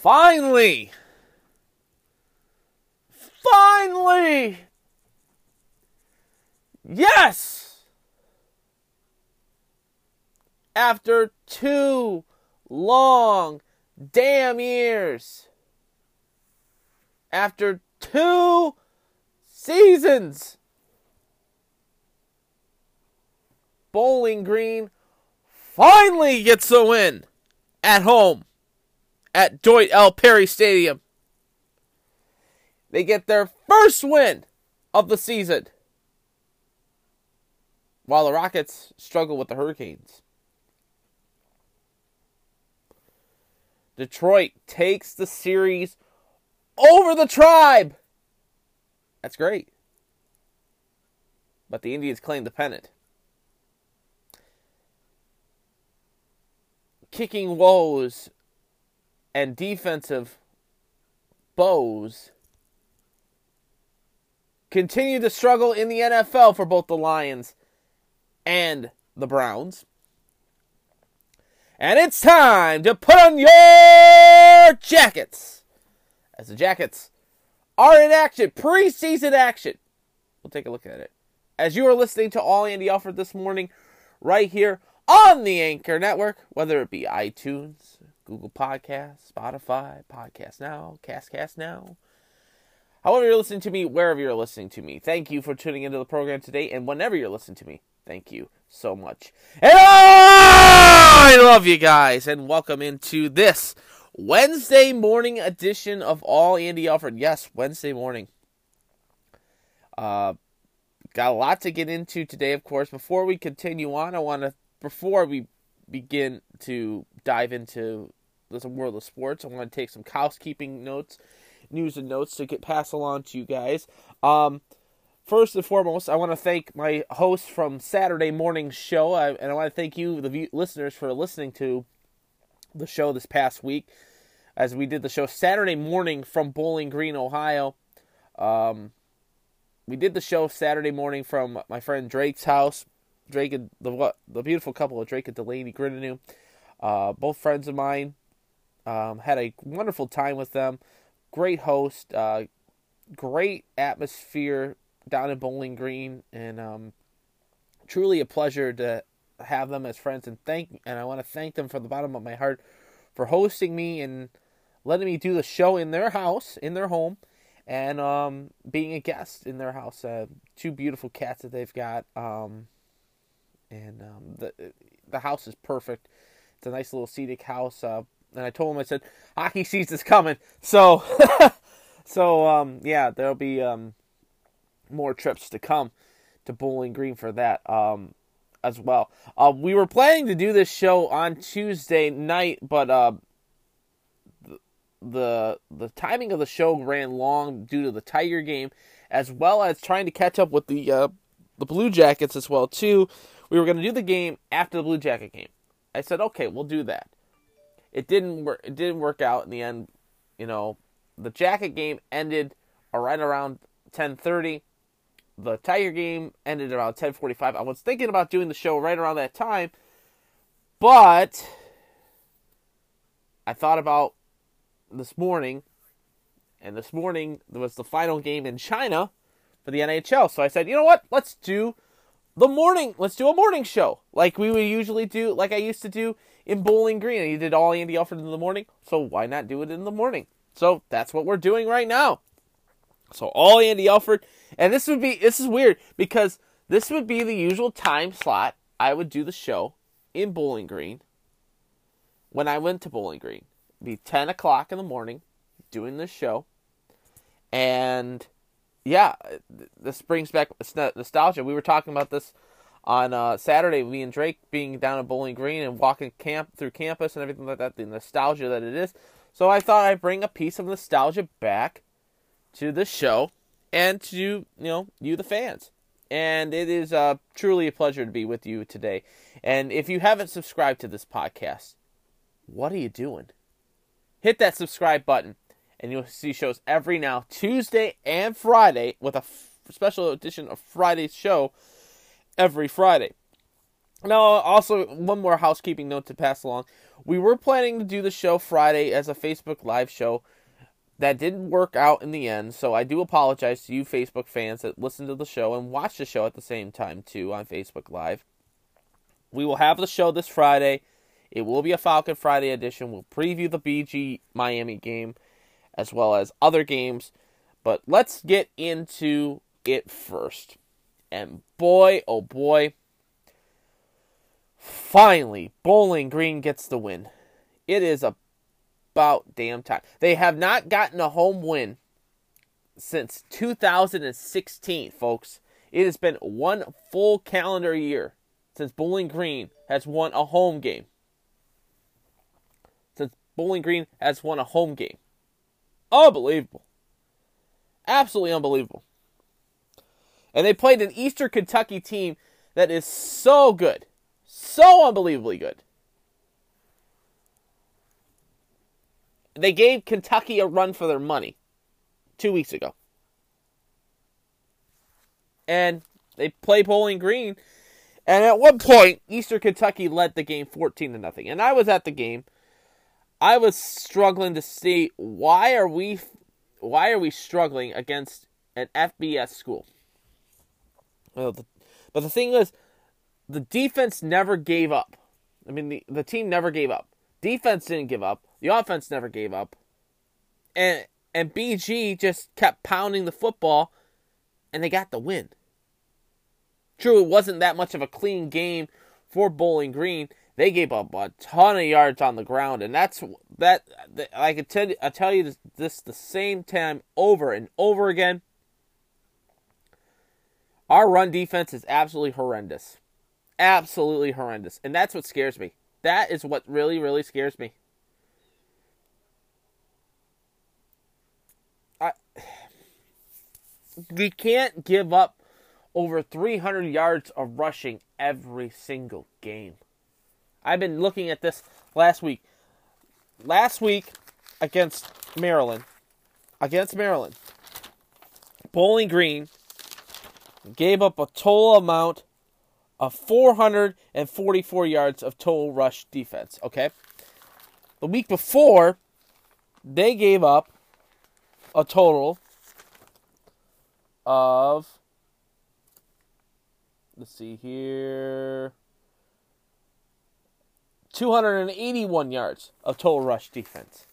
Finally! Finally! Yes! After two long damn years. After two seasons. Bowling Green finally gets a win at home at Doyt L. Perry Stadium. They get their first win of the season while the Rockets struggle with the Hurricanes. Detroit takes the series over the tribe. That's great. But the Indians claim the pennant. Kicking woes and defensive bows continue to struggle in the NFL for both the Lions and the Browns. And it's time to put on your jackets. As the Jackets are in action, preseason action. We'll take a look at it. As you are listening to All Andy Alford this morning, right here on the Anchor Network, whether it be iTunes, Google Podcasts, Spotify, Podcast Now, Castcast Now. However, you're listening to me, wherever you're listening to me, thank you for tuning into the program today. And whenever you're listening to me, thank you so much. And I love you guys, and welcome into this Wednesday morning edition of All Andy Alford. Yes, Wednesday morning. Uh, got a lot to get into today, of course. Before we continue on, I want to, before we begin to dive into the world of sports, I want to take some housekeeping notes, news and notes to get passed along to you guys. Um, first and foremost, I want to thank my host from Saturday morning show, I, and I want to thank you, the view, listeners, for listening to the show this past week, as we did the show Saturday morning from Bowling Green, Ohio. Um, we did the show Saturday morning from my friend Drake's house. Drake and the the beautiful couple of Drake and Delaney Grinanu, uh, both friends of mine. Um, had a wonderful time with them. Great host, uh, great atmosphere down in Bowling Green, and um, truly a pleasure to have them as friends. And thank and I want to thank them from the bottom of my heart for hosting me and letting me do the show in their house, in their home, and um, being a guest in their house. Uh, two beautiful cats that they've got, um, and um, the the house is perfect. It's a nice little scenic house. Uh, and I told him I said hockey season's coming, so so um, yeah, there'll be um, more trips to come to Bowling Green for that um, as well. Uh, we were planning to do this show on Tuesday night, but uh, the, the timing of the show ran long due to the Tiger game, as well as trying to catch up with the uh, the Blue Jackets as well too. We were going to do the game after the Blue Jacket game. I said, okay, we'll do that. It didn't work. It didn't work out in the end. You know, the Jacket game ended right around ten thirty the Tiger game ended around 10:45. I was thinking about doing the show right around that time, but I thought about this morning, and this morning there was the final game in China for the NHL. So I said, you know what? Let's do the morning. Let's do a morning show like we would usually do, like I used to do in Bowling Green. You did all Andy Alford in the morning, so why not do it in the morning? So that's what we're doing right now. So all Andy Alford, and this would be this is weird because this would be the usual time slot I would do the show in Bowling Green when I went to Bowling Green. It'd be ten o'clock in the morning doing this show, and yeah, this brings back nostalgia. We were talking about this on uh, Saturday. Me and Drake being down at Bowling Green and walking camp through campus and everything like that. The nostalgia that it is. So I thought I'd bring a piece of nostalgia back to the show and to you know you the fans and it is uh, truly a pleasure to be with you today and if you haven't subscribed to this podcast what are you doing hit that subscribe button and you'll see shows every now tuesday and friday with a f- special edition of friday's show every friday Now, also one more housekeeping note to pass along. We were planning to do the show Friday as a Facebook Live show. That didn't work out in the end, so I do apologize to you Facebook fans that listen to the show and watch the show at the same time too on Facebook Live. We will have the show this Friday. It will be a Falcon Friday edition. We'll preview the BG Miami game as well as other games. But let's get into it first. And boy, oh boy, finally, Bowling Green gets the win. It is about damn time. They have not gotten a home win since 2016, folks. It has been one full calendar year since Bowling Green has won a home game. Since Bowling Green has won a home game. Unbelievable. Absolutely unbelievable. And they played an Eastern Kentucky team that is so good. So unbelievably good. They gave Kentucky a run for their money two weeks ago. And they play Bowling Green. And at one point, Eastern Kentucky led the game 14 to nothing. And I was at the game. I was struggling to see why are we why are we struggling against an FBS school? But the thing is, the defense never gave up. I mean, the, the team never gave up. Defense didn't give up. The offense never gave up. And and BG just kept pounding the football and they got the win. True, it wasn't that much of a clean game for Bowling Green. They gave up a ton of yards on the ground, and that's that. I can tell I tell you this, this the same time over and over again. Our run defense is absolutely horrendous. Absolutely horrendous. And that's what scares me. That is what really, really scares me. I we can't give up over 300 yards of rushing every single game. I've been looking at this last week. Last week against Maryland, against Maryland, Bowling Green gave up a total amount of 444 yards of total rush defense. Okay. The week before, they gave up a total of, let's see here, 281 yards of total rush defense.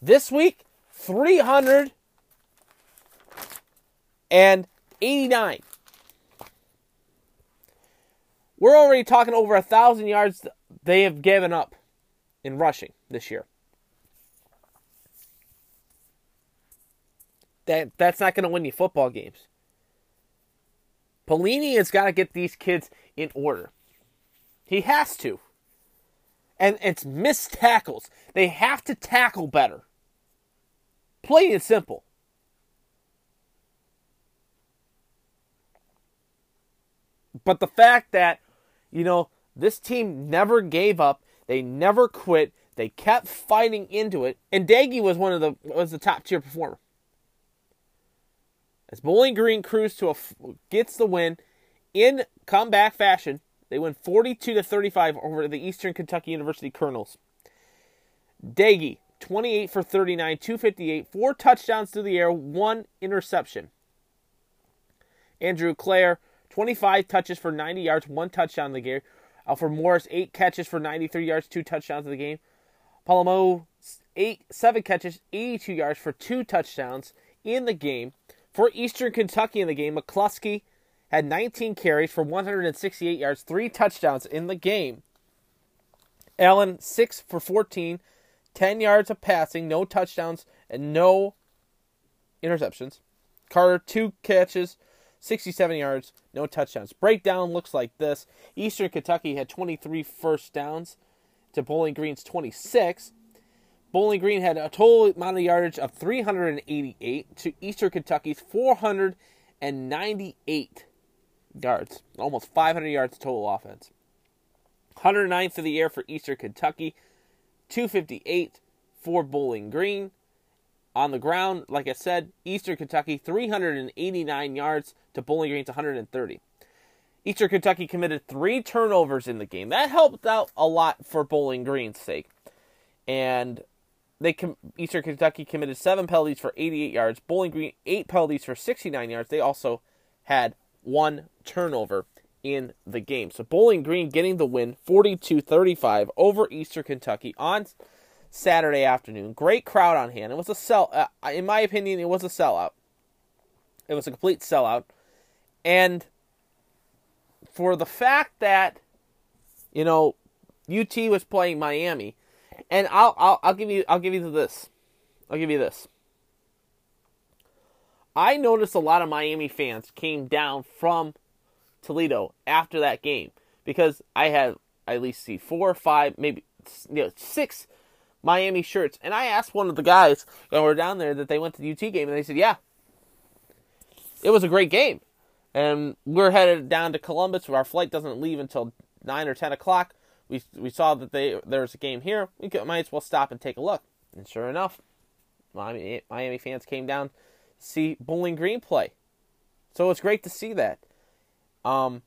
This week, 389. We're already talking over a thousand yards they have given up in rushing this year. That that's not going to win you football games. Pelini has got to get these kids in order. He has to. And it's missed tackles. They have to tackle better. Plain and simple. But the fact that you know, this team never gave up. They never quit. They kept fighting into it. And Doege was one of the was the top tier performer. As Bowling Green cruised to a gets the win in comeback fashion, they win 42 to 35 over the Eastern Kentucky University Colonels. Doege, 28 for 39, 258, four touchdowns through the air, one interception. Andrew Clair, 25 touches for 90 yards, one touchdown in the game. Uh, Alfred Morris, eight catches for 93 yards, two touchdowns in the game. Palomo, eight, seven catches, 82 yards for two touchdowns in the game. For Eastern Kentucky in the game, McCluskey had 19 carries for 168 yards, three touchdowns in the game. Allen, 6 for 14, 10 yards of passing, no touchdowns, and no interceptions. Carter, two catches, 67 yards, no touchdowns. Breakdown looks like this Eastern Kentucky had 23 first downs to Bowling Green's 26. Bowling Green had a total amount of yardage of 388 to Eastern Kentucky's 498 yards, almost 500 yards total offense. 109th of the air for Eastern Kentucky, 258 for Bowling Green. On the ground, like I said, Eastern Kentucky 389 yards to Bowling Green's 130. Eastern Kentucky committed three turnovers in the game. That helped out a lot for Bowling Green's sake. And they com- Eastern Kentucky committed seven penalties for 88 yards. Bowling Green eight penalties for 69 yards. They also had one turnover in the game. So Bowling Green getting the win 42-35 over Eastern Kentucky on Saturday afternoon. Great crowd on hand. It was a sell uh, in my opinion it was a sellout. It was a complete sellout. And for the fact that you know UT was playing Miami and I'll, I'll I'll give you I'll give you this. I'll give you this. I noticed a lot of Miami fans came down from Toledo after that game because I had I at least see four or five, maybe you know six Miami shirts, and I asked one of the guys that were down there that they went to the UT game, and they said, "Yeah, it was a great game." And we're headed down to Columbus, our flight doesn't leave until nine or ten o'clock. We we saw that they there was a game here. We could, might as well stop and take a look. And sure enough, Miami Miami fans came down to see Bowling Green play. So it's great to see that. Um,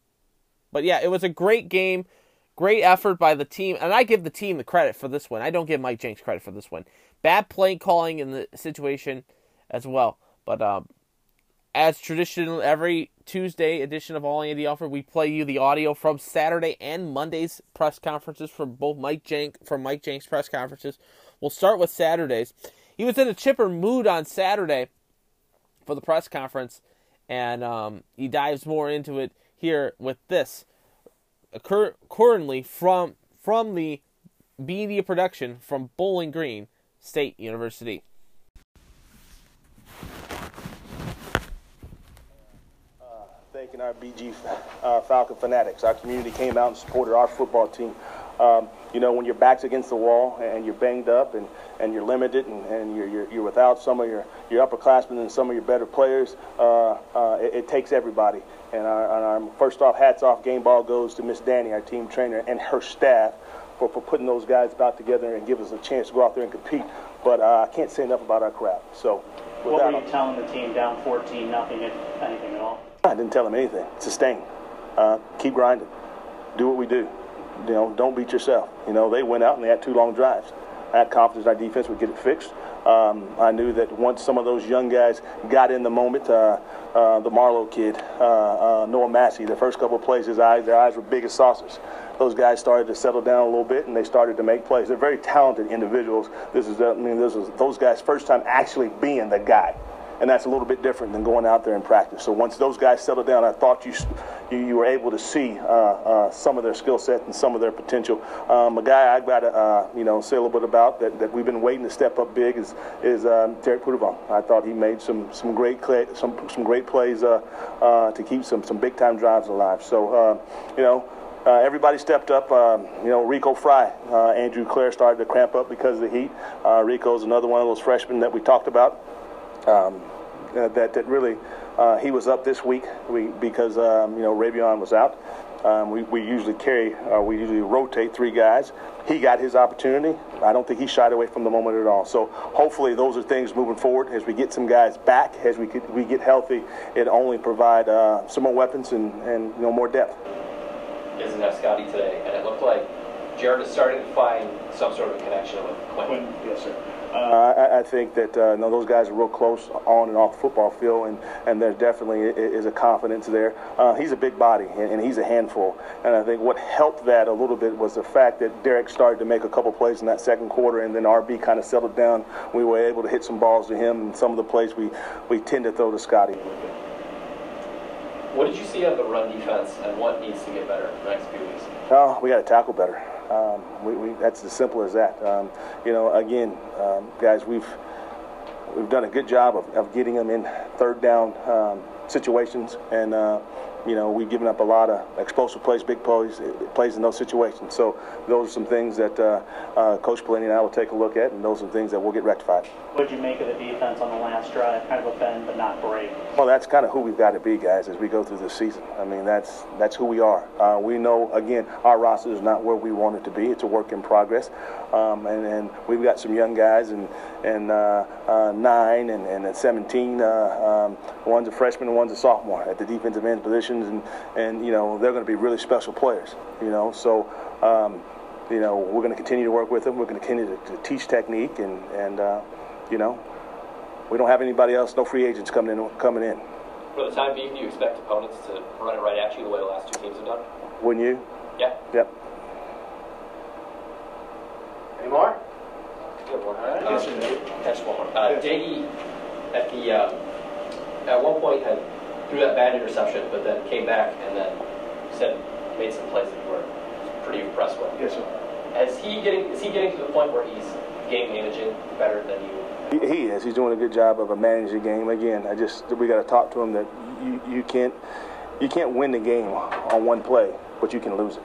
but yeah, it was a great game, great effort by the team, and I give the team the credit for this one. I don't give Mike Jinks credit for this one. Bad play calling in the situation as well, but um, as traditional every Tuesday edition of All Andy Alford, we play you the audio from Saturday and Monday's press conferences from both Mike Jinks from Mike Jinks' press conferences. We'll start with Saturdays. He was in a chipper mood on Saturday for the press conference, and um, he dives more into it here with this. currently from from the media production from Bowling Green State University. Thanking our BG uh, Falcon fanatics. Our community came out and supported our football team. Um, you know, when your back's against the wall and you're banged up and, and you're limited and, and you're, you're, you're without some of your, your upperclassmen and some of your better players, uh, uh, it, it, takes everybody. And our, and our, first off, hats off, game ball goes to Miss Danny, our team trainer, and her staff for, for putting those guys back together and give us a chance to go out there and compete. But uh, I can't say enough about our crowd. So, what were you telling the team down 14, nothing, anything at all? I didn't tell them anything. Sustain. Uh, keep grinding. Do what we do. You know, don't beat yourself. You know, they went out and they had two long drives. I had confidence our defense would get it fixed. Um, I knew that once some of those young guys got in the moment, uh, uh, the Marlowe kid, uh, uh Noah Massey, the first couple of plays, his eyes, their eyes were big as saucers. Those guys started to settle down a little bit, and they started to make plays. They're very talented individuals. This is, I mean, this is those guys' first time actually being the guy and that's a little bit different than going out there and practice. So once those guys settled down, I thought you you, you were able to see uh, uh, some of their skill set and some of their potential. Um, a guy I got to uh, you know say a little bit about that, that we've been waiting to step up big is is um, Deric Phouthavong. I thought he made some some great some some great plays uh, uh, to keep some some big time drives alive. So uh, you know. Uh, everybody stepped up. Um, you know, Rico Fry, uh, Andrew Clair started to cramp up because of the heat. Uh, Rico's another one of those freshmen that we talked about um, uh, that, that really uh, he was up this week we, because um, you know Ravion was out. Um, we, we usually carry, uh, we usually rotate three guys. He got his opportunity. I don't think he shied away from the moment at all. So hopefully those are things moving forward as we get some guys back, as we get, we get healthy. It only provide uh, some more weapons and, and you know more depth. Doesn't have Scotty today, and it looked like Jared is starting to find some sort of connection with Quinn. Yes, sir. Uh, I, I, think that uh, know, those guys are real close on and off the football field, and, and there definitely is a confidence there. Uh, he's a big body, and, and, he's a handful. And I think what helped that a little bit was the fact that Derek started to make a couple plays in that second quarter, and then RB kind of settled down. We were able to hit some balls to him, and some of the plays we, we tend to throw to Scotty. What did you see of the run defense, and what needs to get better the next few weeks? Oh, we got to tackle better. Um, we, we, that's as simple as that. Um, you know, again, um, guys, we've we've done a good job of, of getting them in third down um, situations, and uh, you know, we've given up a lot of explosive plays, big plays, plays in those situations. So those are some things that uh, uh, Coach Pelini and I will take a look at, and those are things that will get rectified. What did you make of the defense on the last drive? Kind of a bend, but not break. Well, that's kind of who we've got to be, guys, as we go through this season. I mean, that's that's who we are. Uh, we know, again, our roster is not where we want it to be. It's a work in progress, um, and, and we've got some young guys, and and uh, uh, nine and, and 17, uh, um, one's a freshman and one's a sophomore at the defensive end position positions, and and you know they're going to be really special players. You know, so. Um, you know, we're going to continue to work with them. We're going to continue to, to teach technique, and and uh, you know, we don't have anybody else, no free agents coming in coming in. For the time being, do you expect opponents to run it right at you the way the last two teams have done? Wouldn't you? Yeah. Yep. Any more? Good one. Yes, Um, sir. One more. Uh, Doege, at the um, at one point had threw that bad interception, but then came back and then said made some plays that you were pretty impressed with. Yes, sir. Is he getting is he getting to the point where he's game managing better than you? He, he is. He's doing a good job of a managing the game. Again, I just we got to talk to him that you, you can't you can't win the game on one play, but you can lose it.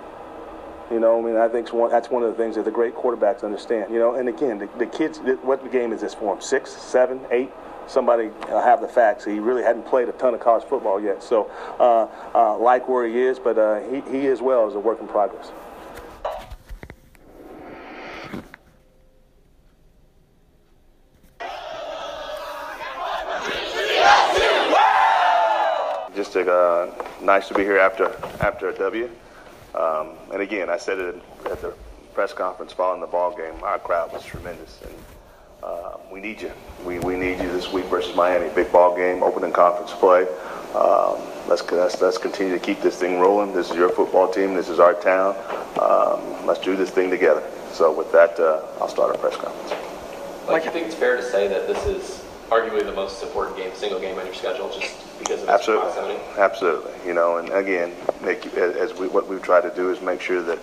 You know, I mean, I think one, that's one of the things that the great quarterbacks understand. You know, and again, the, the kids, what the game is this for them? Six, seven, eight. Somebody uh, have the facts. He really hadn't played a ton of college football yet, so uh, uh, like where he is, but uh, he, he as well is a work in progress. Just uh, nice to be here after after a W. Um, and again, I said it at the press conference following the ball game. Our crowd was tremendous, and uh, we need you. We, we need you this week versus Miami. Big ball game, opening conference play. Um, let's, let's let's continue to keep this thing rolling. This is your football team. This is our town. Um, let's do this thing together. So with that, uh, I'll start our press conference. Like, you think it's fair to say that this is arguably the most important game, single game on your schedule, just because of Absolutely, proximity? absolutely. You know, and again, as as we what we've tried to do is make sure that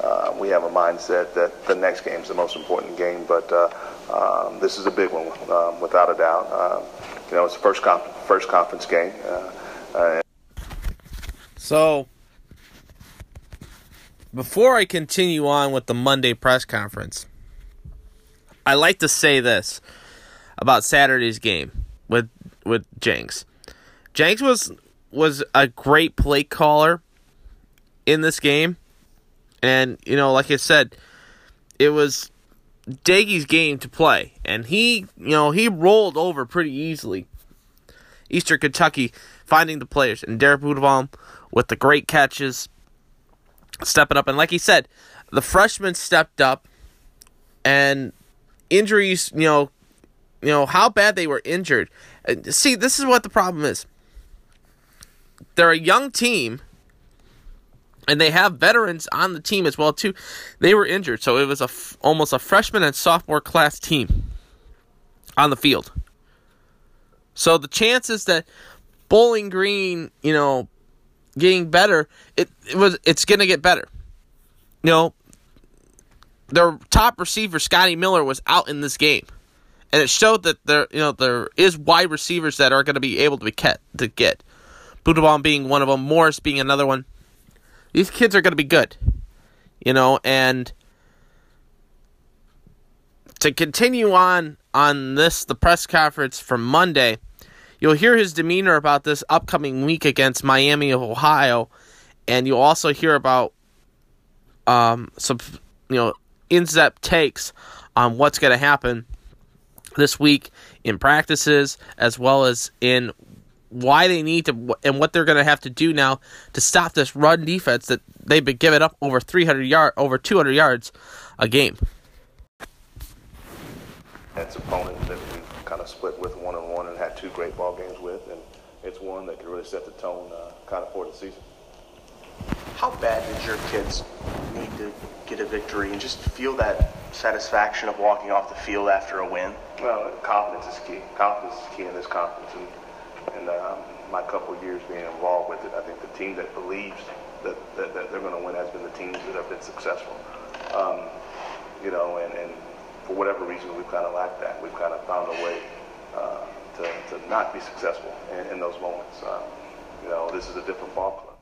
uh, we have a mindset that the next game is the most important game. But uh, um, this is a big one, um, without a doubt. Um, you know, it's the first conf- first conference game. Uh, uh, So, before I continue on with the Monday press conference, I like to say this about Saturday's game with with Jinks. Jinks was was a great play caller in this game, and you know, like I said, it was Doege's game to play, and he, you know, he rolled over pretty easily. Eastern Kentucky finding the players, and Deric Phouthavong with the great catches, stepping up, and like he said, the freshmen stepped up, and injuries, you know, you know how bad they were injured. See, this is what the problem is. They're a young team, and they have veterans on the team as well too. They were injured, so it was a f- almost a freshman and sophomore class team on the field. So the chances that Bowling Green, you know, getting better, it, it was it's gonna get better. You know, their top receiver Scotty Miller was out in this game, and it showed that there you know there is wide receivers that are going to be able to be kept to get. Phouthavong being one of them, Morris being another one. These kids are going to be good, you know, and to continue on on this the press conference from Monday, you'll hear his demeanor about this upcoming week against Miami of Ohio, and you'll also hear about um, some you know in-depth takes on what's going to happen this week in practices as well as in why they need to and what they're going to have to do now to stop this run defense that they've been giving up over 300 yard over 200 yards a game. That's opponent that we kind of split with one on one and had two great ball games with, and it's one that can really set the tone uh, kind of for the season. How bad did your kids need to get a victory and just feel that satisfaction of walking off the field after a win? Well, confidence is key. Confidence is key in this conference, and, and um, my couple years being involved with it, I think the team that believes that, that, that they're going to win has been the teams that have been successful. Um, you know, and, and for whatever reason, we've kind of lacked that. We've kind of found a way uh, to, to not be successful in, in those moments. Um, you know, this is a different ball club.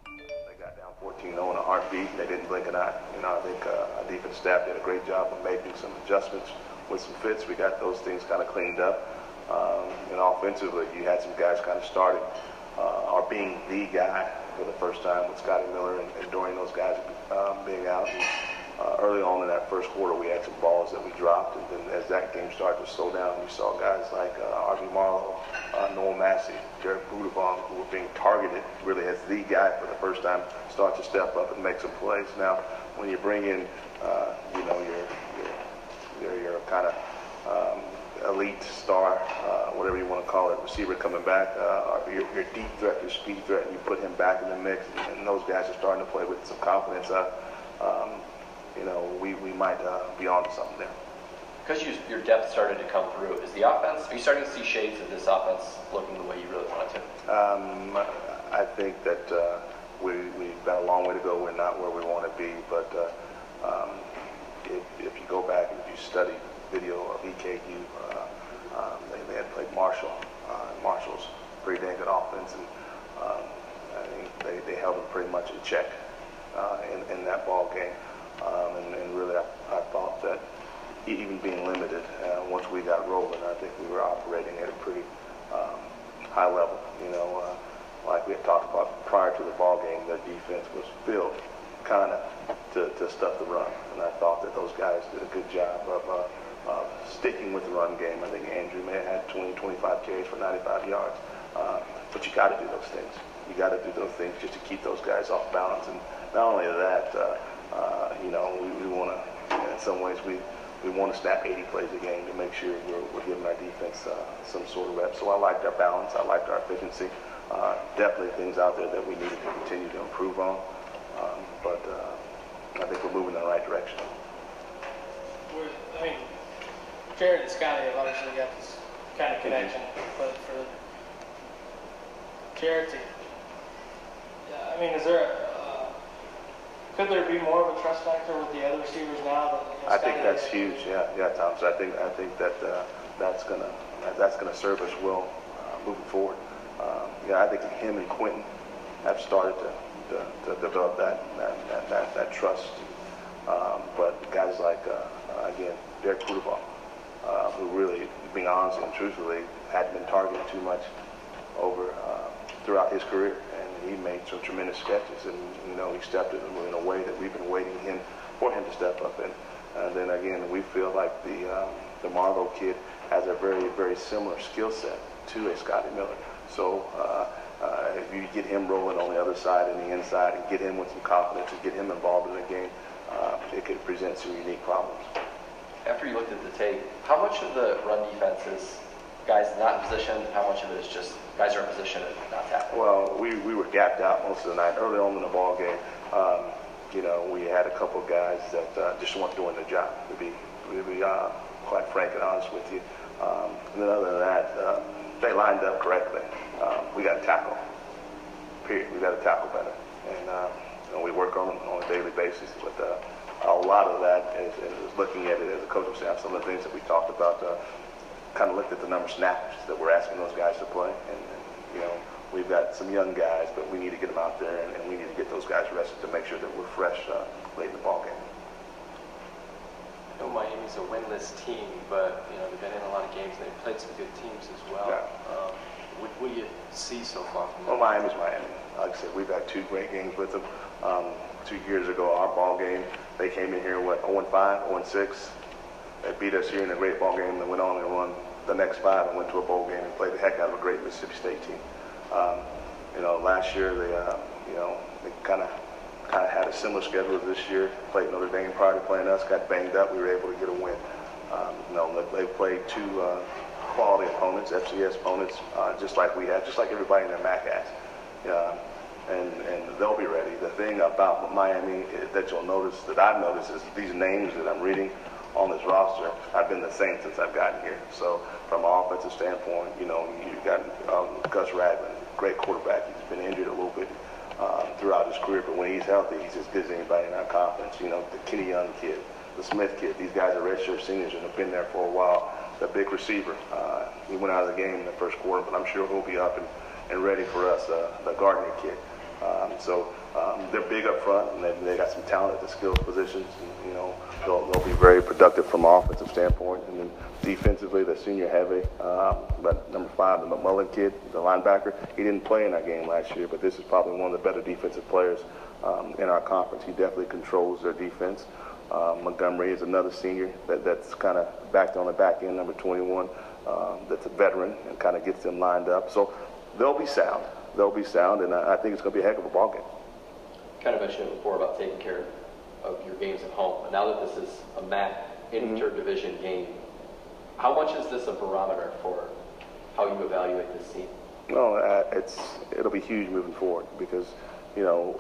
They got down 14-0 in a heartbeat. They didn't blink an eye. You know, I think uh, our defense staff did a great job of making some adjustments with some fits. We got those things kind of cleaned up. Um, and offensively, you had some guys kind of starting uh, or being the guy for the first time with Scotty Miller and, and during those guys um, being out. And, uh, early on in that first quarter, we had some balls that we dropped, and then as that game started to slow down, we saw guys like uh, R.B. Marlowe, uh, Noel Massey, Deric Phouthavong, who were being targeted really as the guy for the first time, start to step up and make some plays. Now, when you bring in, uh, you know, your your your, your kind of um, elite star, uh, whatever you want to call it, receiver coming back, uh, your, your deep threat, your speed threat, and you put him back in the mix, and those guys are starting to play with some confidence. Uh, um, you know, we, we might uh, be on to something there. Because you, your depth started to come through, is the offense, are you starting to see shades of this offense looking the way you really want it to? Um, I think that uh, we, we've got a long way to go. We're not where we want to be, but uh, um, if, if you go back and if you study video of EKU, uh, um, they, they had played Marshall. Uh, Marshall's pretty dang good offense, and um, I they, they held them pretty much in check uh, in, in that ball game. Um, and, and really, I, I thought that even being limited, once we got rolling, I think we were operating at a pretty um, high level. You know, uh, like we had talked about prior to the ball game, their defense was built kind of to, to stuff the run, and I thought that those guys did a good job of, uh, of sticking with the run game. I think Andrew may have had 20, 25 carries for 95 yards, uh, but you got to do those things. You got to do those things just to keep those guys off balance, and not only that. Uh, uh, you know, we, we want to, in some ways, we, we want to snap 80 plays a game to make sure we're, we're giving our defense uh, some sort of rep. So I liked our balance. I liked our efficiency. Uh, definitely things out there that we needed to continue to improve on. Um, but uh, I think we're moving in the right direction. Jared and Scotty have obviously got this kind of connection, but for Jared to, yeah, I mean, is there a, could there be more of a trust factor with the other receivers now? That, I think that's huge. Yeah, yeah, Tom. So I think I think that uh, that's gonna that's gonna serve us well uh, moving forward. Um, yeah, I think him and Quentin have started to, to, to develop that that, that, that, that trust. Um, but guys like uh, uh, again Deric Phouthavong, uh, who really, being honest and truthfully, hadn't been targeted too much over uh, throughout his career, and he made some tremendous sketches. And you know, he stepped in in a way that we've been waiting him for him to step up. And then again, we feel like the um, the Marlowe kid has a very very similar skill set to a Scotty Miller. So. Uh, uh, if you get him rolling on the other side and the inside and get him with some confidence and get him involved in the game, uh, it could present some unique problems. After you looked at the tape, how much of the run defense is guys not in position? How much of it is just guys are in position and not tackling? Well, we, we were gapped out most of the night. Early on in the ball game, um, you know, we had a couple of guys that uh, just weren't doing their job, to be, to be uh, quite frank and honest with you. Um, and then other than that, uh, they lined up correctly. Um, we got to tackle, period. We got to tackle better. And, uh, know, we work on it on a daily basis. But uh, a lot of that is, is looking at it as a coaching staff. Some of the things that we talked about, uh, kind of looked at the number of snaps that we're asking those guys to play. And, and you know, we've got some young guys, but we need to get them out there and, and we need to get those guys rested to make sure that we're fresh uh, late in the ball game. I know Miami's a winless team, but you know they've been in a lot of games and they've played some good teams as well. Yeah. Um, what, what do you see so far from Well? Miami's Miami. Like I said, we've had two great games with them. Um, two years ago, our ball game, they came in here, what, 0-5, 0-6. They beat us here in a great ball game and went on and won the next five and went to a bowl game and played the heck out of a great Mississippi State team. Um, you know, last year, they, uh, you know, they kind of kind of had a similar schedule this year. Played Notre Dame prior to playing us, got banged up. We were able to get a win. Um, you know, they they played two uh, quality opponents, FCS opponents, uh, just like we had, just like everybody in their MAC has. Yeah, and, and they'll be ready. The thing about Miami that you'll notice, that I've noticed, is these names that I'm reading on this roster have been the same since I've gotten here. So from an offensive standpoint, you know, you've got um, Gus Ragland, great quarterback. He's been injured a little bit uh, throughout his career, but when he's healthy, he's as good as anybody in our conference. You know, the Kenny Young kid, the Smith kid, these guys are redshirt seniors and have been there for a while. The big receiver, uh, he went out of the game in the first quarter, but I'm sure he'll be up and, and ready for us, uh, the Gardner kid. Um, so um, they're big up front, and they, they got some talent at the skills positions. And, you know, they'll, they'll be very productive from an offensive standpoint. And then defensively, they're senior heavy. Um, but number five, the McMullen kid, the linebacker, he didn't play in that game last year, but this is probably one of the better defensive players um, in our conference. He definitely controls their defense. Uh, Montgomery is another senior that, that's kind of backed on the back end, number 21, um, that's a veteran and kind of gets them lined up. So they'll be sound. They'll be sound, and I, I think it's going to be a heck of a ball game. Kind of mentioned it before about taking care of your games at home. And now that this is a MAC interdivision mm-hmm. game, how much is this a barometer for how you evaluate this team? No, uh, it's it'll be huge moving forward because you know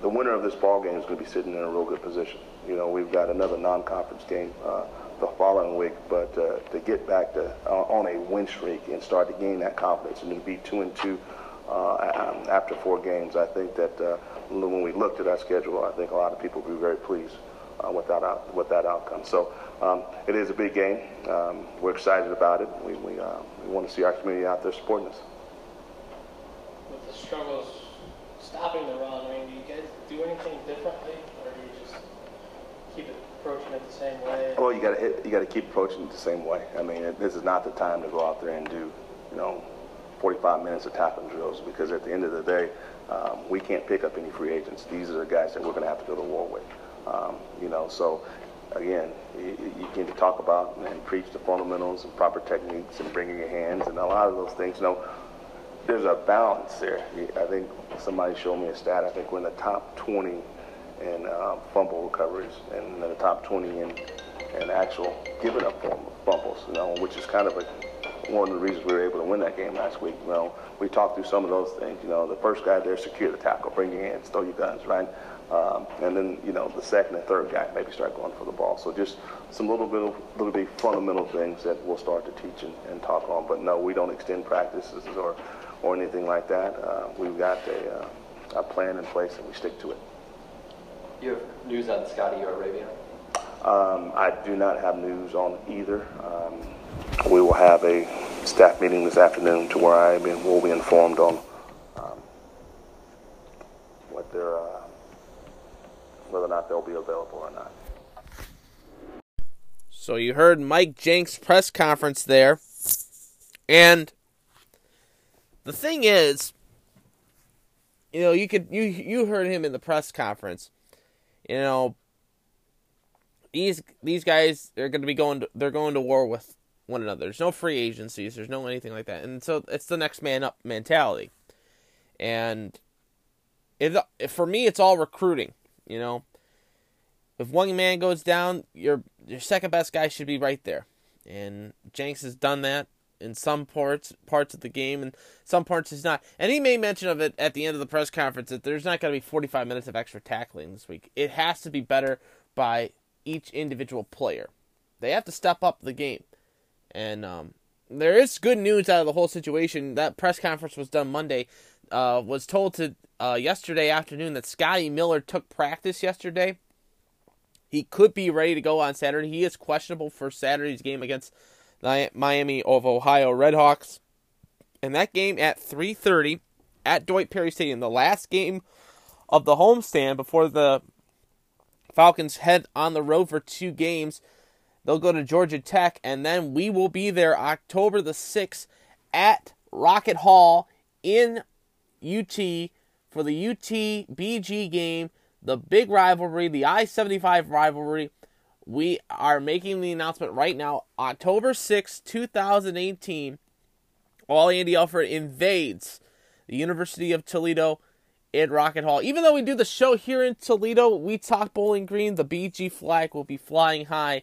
the winner of this ball game is going to be sitting in a real good position. You know, we've got another non-conference game uh, the following week, but uh, to get back to uh, on a win streak and start to gain that confidence and to be two and two uh, after four games, I think that uh, when we looked at our schedule, I think a lot of people will be very pleased uh, with that out, with that outcome. So um, it is a big game. Um, we're excited about it. We we, we want to see our community out there supporting us. With the struggles stopping the run, I mean, do you guys do anything differently, or do you just keep approaching it the same way? Well, you got to you got to keep approaching it the same way. I mean, it, this is not the time to go out there and do, you know, 45 minutes of tackling drills because at the end of the day, um, we can't pick up any free agents. These are the guys that we're going to have to go to war with. Um, you know, so again, you, you can talk about and preach the fundamentals and proper techniques and bringing your hands and a lot of those things. You know, there's a balance there. I think somebody showed me a stat. I think we're in the top 20 in uh, fumble recoveries and in the top 20 in, in actual giving up fumbles, you know, which is kind of a, one of the reasons we were able to win that game last week. You know, we talked through some of those things. You know, the first guy there, secure the tackle, bring your hands, throw your guns, right? Um, and then, you know, the second and third guy maybe start going for the ball. So just some little bit of, little bit fundamental things that we'll start to teach and, and talk on. But no, we don't extend practices or or anything like that. Uh, we've got a, uh, a, plan in place and we stick to it. You have news on Scotty or Arabia? Um, I do not have news on either. Um, we will have a staff meeting this afternoon to where I will be informed on um, what their, uh, whether or not they'll be available or not. So you heard Mike Jinks' press conference there, and the thing is, you know, you could you you heard him in the press conference. You know, these these guys are going to be going to, they're going to war with one another. There's no free agencies. There's no anything like that, and so it's the next man up mentality. And it for me, it's all recruiting. You know, if one man goes down, your your second best guy should be right there, and Jinks has done that in some parts parts of the game and some parts he's not. And he made mention of it at the end of the press conference that there's not going to be 45 minutes of extra tackling this week. It has to be better by each individual player. They have to step up the game. And um, there is good news out of the whole situation. That press conference was done Monday. Uh, was told to uh, yesterday afternoon that Scotty Miller took practice yesterday. He could be ready to go on Saturday. He is questionable for Saturday's game against Miami of Ohio Redhawks. And that game at 3:30 at Doyt Perry Stadium, the last game of the homestand before the Falcons head on the road for two games. They'll go to Georgia Tech, and then we will be there October the 6th at Rocket Hall in UT for the UT BG game, the big rivalry, the I 75 rivalry we are making the announcement right now. October 6, 2018, all Andy Alford invades the University of Toledo at Rocket Hall. Even though we do the show here in Toledo, we talk Bowling Green. The BG flag will be flying high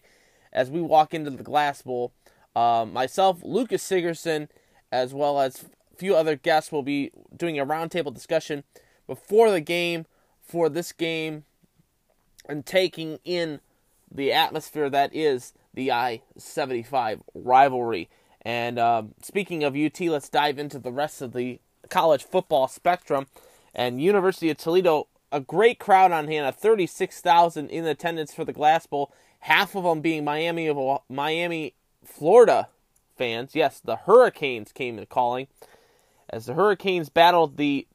as we walk into the Glass Bowl. Um, myself, Lucas Sigerson, as well as a few other guests, will be doing a roundtable discussion before the game for this game and taking in the atmosphere that is the I 75 rivalry. And um, speaking of UT, let's dive into the rest of the college football spectrum. And University of Toledo, a great crowd on hand, a 36,000 in attendance for the Glass Bowl, half of them being Miami of Miami, Florida fans. Yes, the Hurricanes came in calling as the Hurricanes battled the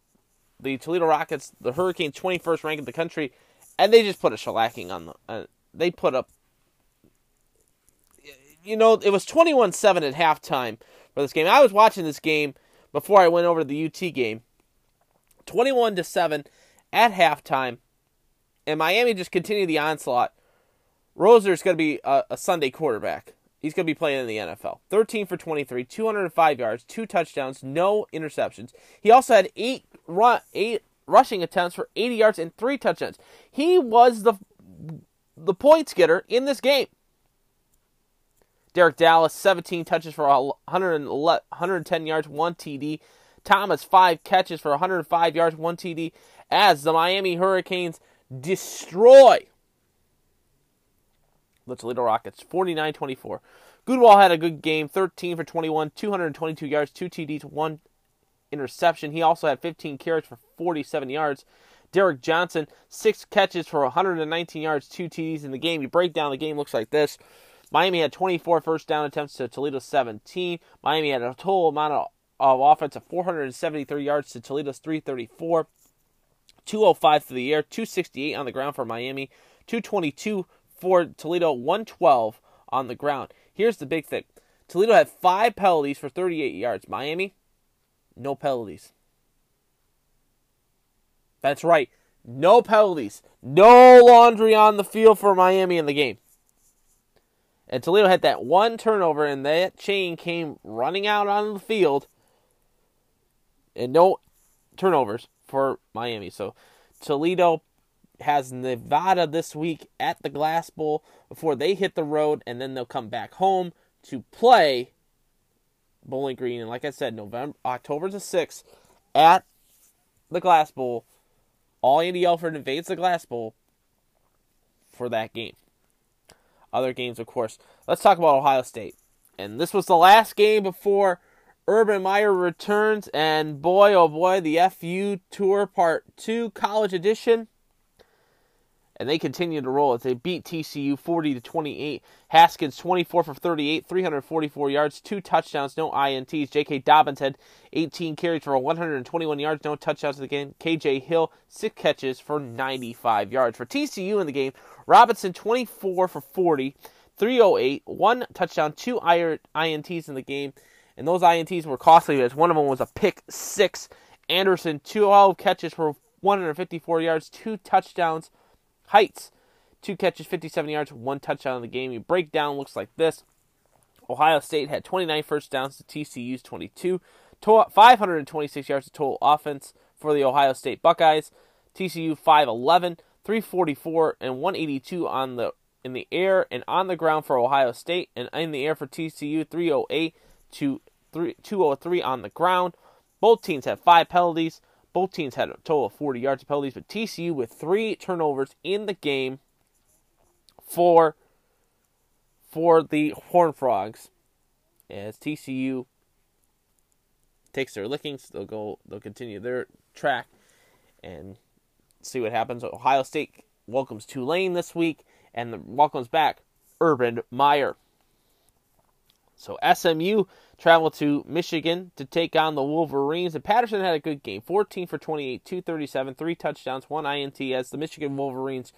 the Toledo Rockets, the Hurricanes 21st ranked in the country, and they just put a shellacking on the uh, they put up you know, it was 21-7 at halftime for this game. I was watching this game before I went over to the UT game. 21 to 7 at halftime. and Miami just continued the onslaught. Rosier's going to be a, a Sunday quarterback. He's going to be playing in the NFL. 13 for 23, 205 yards, two touchdowns, no interceptions. He also had eight run, eight rushing attempts for 80 yards and three touchdowns. He was the the points getter in this game. DeeJay Dallas, 17 touches for 110 yards, one TD. Thomas, five catches for 105 yards, one TD. As the Miami Hurricanes destroy the Toledo Rockets, 49 24. Guadagni had a good game, 13 for 21, 222 yards, two TDs, one interception. He also had 15 carries for 47 yards. Derek Johnson, six catches for 119 yards, two TDs in the game. You break down the game, looks like this. Miami had 24 first down attempts to Toledo's 17. Miami had a total amount of, of offense of 473 yards to Toledo's 334. 205 through the air, 268 on the ground for Miami, 222 for Toledo, 112 on the ground. Here's the big thing Toledo had five penalties for 38 yards. Miami, no penalties. That's right. No penalties. No laundry on the field for Miami in the game. And Toledo had that one turnover, and that chain came running out on the field. And no turnovers for Miami. So Toledo has Nevada this week at the Glass Bowl before they hit the road, and then they'll come back home to play Bowling Green. And like I said, November, October the sixth at the Glass Bowl all Andy Alford invades the Glass Bowl for that game. Other games, of course. Let's talk about Ohio State. And this was the last game before Urban Meyer returns. And boy, oh boy, the FU Tour Part 2 College Edition and they continue to roll as they beat TCU 40 to 28. Haskins 24 for 38, 344 yards, two touchdowns, no INTs. J.K. Dobbins had 18 carries for 121 yards, no touchdowns in the game. KJ Hill six catches for 95 yards. For TCU in the game, Robinson 24 for 40, 308, one touchdown, two INTs in the game, and those INTs were costly as one of them was a pick six. Anderson 12 catches for 154 yards, two touchdowns. Heights, two catches, 57 yards, one touchdown in the game. You break down, looks like this. Ohio State had 29 first downs to TCU's 22, 526 yards of total offense for the Ohio State Buckeyes. TCU 511, 344 and 182 on the in the air and on the ground for Ohio State, and in the air for TCU 308 to 3, 203 on the ground. Both teams had five penalties. Both teams had a total of 40 yards of penalties, but TCU with three turnovers in the game for for the Horned Frogs. As TCU takes their lickings, they'll go they'll continue their track and see what happens. Ohio State welcomes Tulane this week and welcomes back Urban Meyer. So SMU traveled to Michigan to take on the Wolverines, and Patterson had a good game 14 for 28, 237, three touchdowns, one INT as the Michigan Wolverines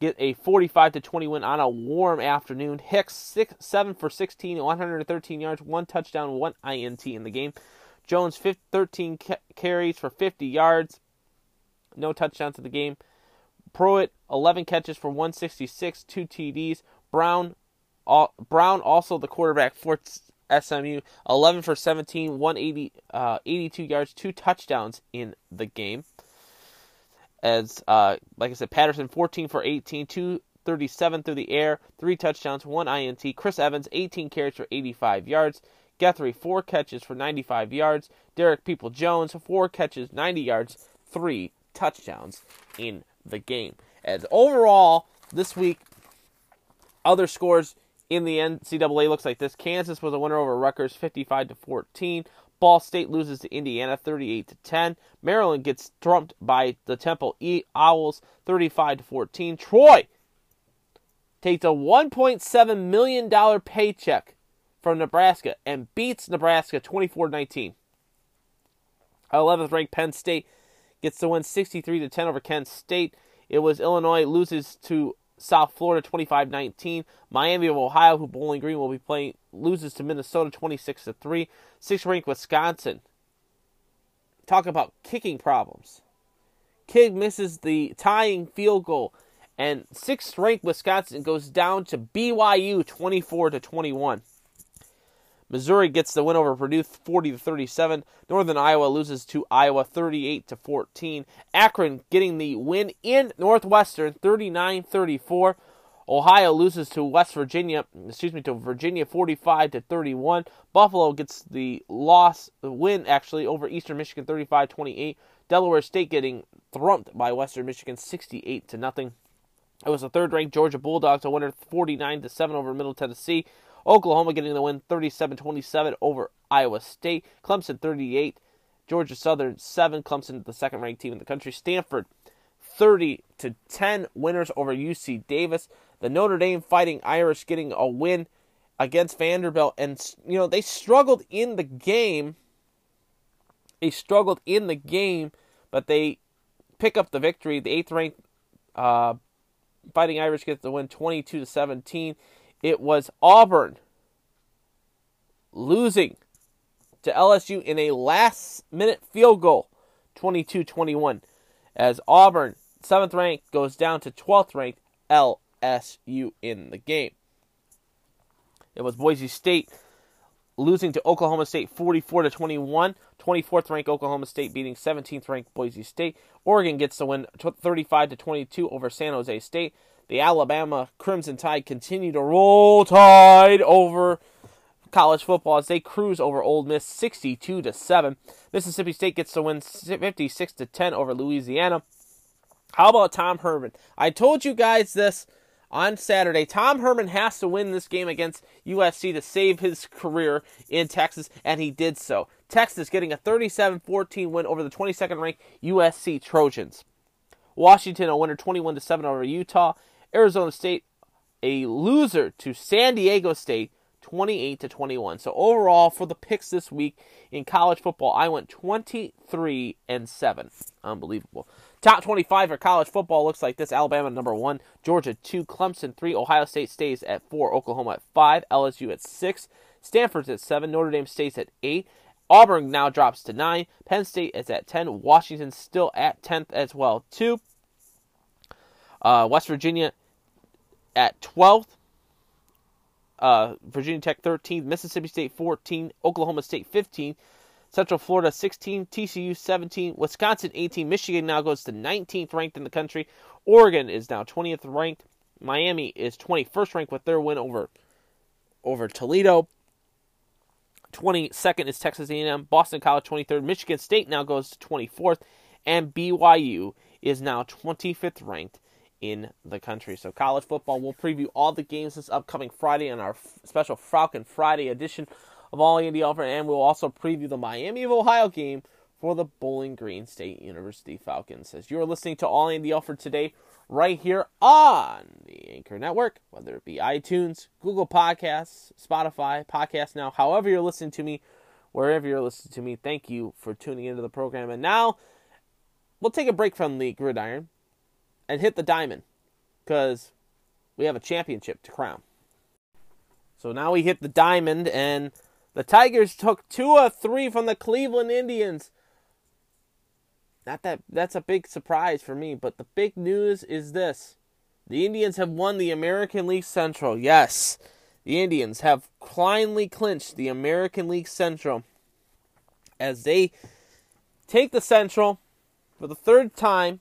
get a 45 to 20 win on a warm afternoon. Hicks six, 7 for 16, 113 yards, one touchdown, one INT in the game. Jones 13 carries for 50 yards, no touchdowns in the game. Pruitt 11 catches for 166, two TDs. Brown Brown also the quarterback for SMU, 11 for 17, 180, uh, 82 yards, two touchdowns in the game. As uh, like I said, Patterson 14 for 18, 237 through the air, three touchdowns, one INT. Chris Evans 18 carries for 85 yards. Guthrie four catches for 95 yards. Derek People Jones four catches, 90 yards, three touchdowns in the game. As overall this week, other scores in the NCAA looks like this. Kansas was a winner over Rutgers 55 to 14. Ball State loses to Indiana 38 to 10. Maryland gets trumped by the Temple E Owls 35 to 14. Troy takes a 1.7 million dollar paycheck from Nebraska and beats Nebraska 24-19. 11th ranked Penn State gets the win 63 to 10 over Kent State. It was Illinois loses to South Florida 25-19. Miami of Ohio, who Bowling Green will be playing, loses to Minnesota 26 to 3. Sixth ranked Wisconsin. Talk about kicking problems. King misses the tying field goal, and sixth-ranked Wisconsin goes down to BYU 24 to 21. Missouri gets the win over Purdue 40 to 37. Northern Iowa loses to Iowa 38 to 14. Akron getting the win in Northwestern 39-34. Ohio loses to West Virginia, excuse me, to Virginia 45 to 31. Buffalo gets the loss, the win actually over Eastern Michigan 35-28. Delaware State getting thrumped by Western Michigan 68 to nothing. It was the third-ranked Georgia Bulldogs a winner 49 to 7 over Middle Tennessee. Oklahoma getting the win 37-27 over Iowa State. Clemson 38, Georgia Southern 7. Clemson the second-ranked team in the country. Stanford 30 to 10 winners over UC Davis. The Notre Dame Fighting Irish getting a win against Vanderbilt and you know they struggled in the game. They struggled in the game, but they pick up the victory. The eighth ranked uh, Fighting Irish gets the win 22 to 17. It was Auburn losing to LSU in a last minute field goal 22 21 as Auburn, 7th ranked, goes down to 12th ranked LSU in the game. It was Boise State losing to Oklahoma State 44 to 21. 24th ranked Oklahoma State beating 17th ranked Boise State. Oregon gets the win 35 to 22 over San Jose State. The Alabama Crimson Tide continue to roll tide over college football as they cruise over Ole Miss 62 to 7. Mississippi State gets the win 56 to 10 over Louisiana. How about Tom Herman? I told you guys this on Saturday. Tom Herman has to win this game against USC to save his career in Texas, and he did so. Texas getting a 37 14 win over the 22nd ranked USC Trojans. Washington a winner 21 7 over Utah. Arizona State a loser to San Diego State 28 to 21. So overall for the picks this week in college football, I went 23 and 7. Unbelievable. Top 25 for college football looks like this. Alabama number 1, Georgia 2, Clemson 3, Ohio State stays at 4, Oklahoma at 5, LSU at 6, Stanford's at 7, Notre Dame stays at 8, Auburn now drops to 9, Penn State is at 10, Washington still at 10th as well. 2 uh, West Virginia at 12th. Uh, Virginia Tech 13th. Mississippi State 14th. Oklahoma State 15th. Central Florida 16, TCU 17, Wisconsin 18, Michigan now goes to 19th ranked in the country. Oregon is now 20th ranked. Miami is 21st ranked with their win over over Toledo. 22nd is Texas A&M, Boston College 23rd, Michigan State now goes to 24th, and BYU is now 25th ranked in the country. So college football, we'll preview all the games this upcoming Friday on our special Falcon Friday edition of All Andy Alford, and we'll also preview the Miami of Ohio game for the Bowling Green State University Falcons. As you're listening to All Andy Alford today, right here on the Anchor Network, whether it be iTunes, Google Podcasts, Spotify, Podcast Now, however you're listening to me, wherever you're listening to me, thank you for tuning into the program. And now we'll take a break from the gridiron and hit the diamond because we have a championship to crown. So now we hit the diamond, and the Tigers took two or three from the Cleveland Indians. Not that that's a big surprise for me, but the big news is this. The Indians have won the American League Central. Yes, the Indians have finally clinched the American League Central as they take the Central for the third time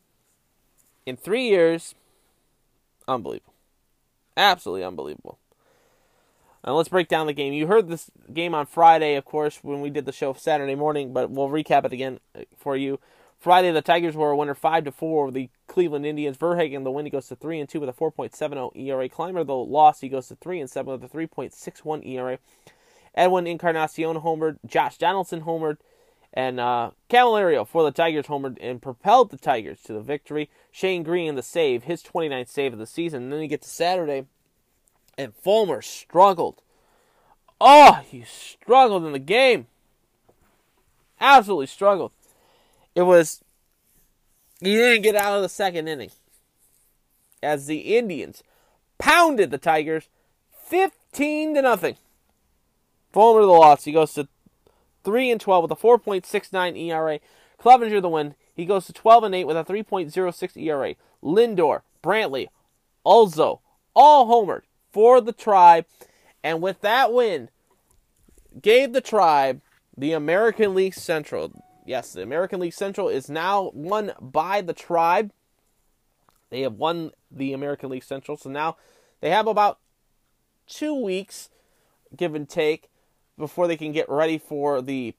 in three years. Unbelievable. Absolutely unbelievable. Now let's break down the game. You heard this game on Friday, of course, when we did the show Saturday morning, but we'll recap it again for you. Friday, the Tigers were a winner five to four over the Cleveland Indians. Verhagen, the win, he goes to three and two with a 4.70 ERA. Climber, the loss, he goes to three and seven with a 3.61 ERA. Edwin Encarnacion homered. Josh Donaldson homered. And uh, for the Tigers homered and propelled the Tigers to the victory. Shane Greene the save, his 29th save of the season. And then you get to Saturday, and Fulmer struggled. Oh, he struggled in the game. Absolutely struggled. It was he didn't get out of the second inning as the Indians pounded the Tigers 15 to nothing. Fulmer the loss. He goes to 3 and 12 with a 4.69 ERA. Clevinger the win. He goes to 12 and 8 with a 3.06 ERA. Lindor, Brantley, Alonso, all homered for the Tribe. And with that win, gave the Tribe the American League Central. Yes, the American League Central is now won by the Tribe. They have won the American League Central. So now they have about two weeks, give and take, before they can get ready for the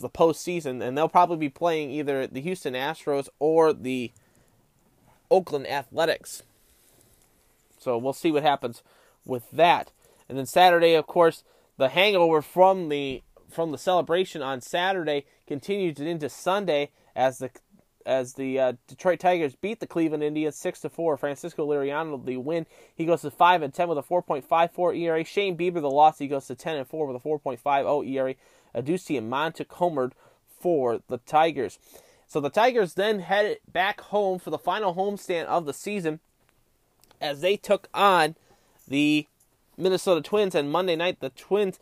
the postseason, and they'll probably be playing either the Houston Astros or the Oakland Athletics. So we'll see what happens with that. And then Saturday, of course, the hangover from the from the celebration on Saturday continued into Sunday as the as the uh, Detroit Tigers beat the Cleveland Indians six to four. Francisco Liriano the win. He goes to five and ten with a 4.54 ERA. Shane Bieber the loss. He goes to ten and four with a 4.50 ERA. Adduci and Montic homered for the Tigers. So the Tigers then headed back home for the final homestand of the season as they took on the Minnesota Twins. And Monday night, the Twins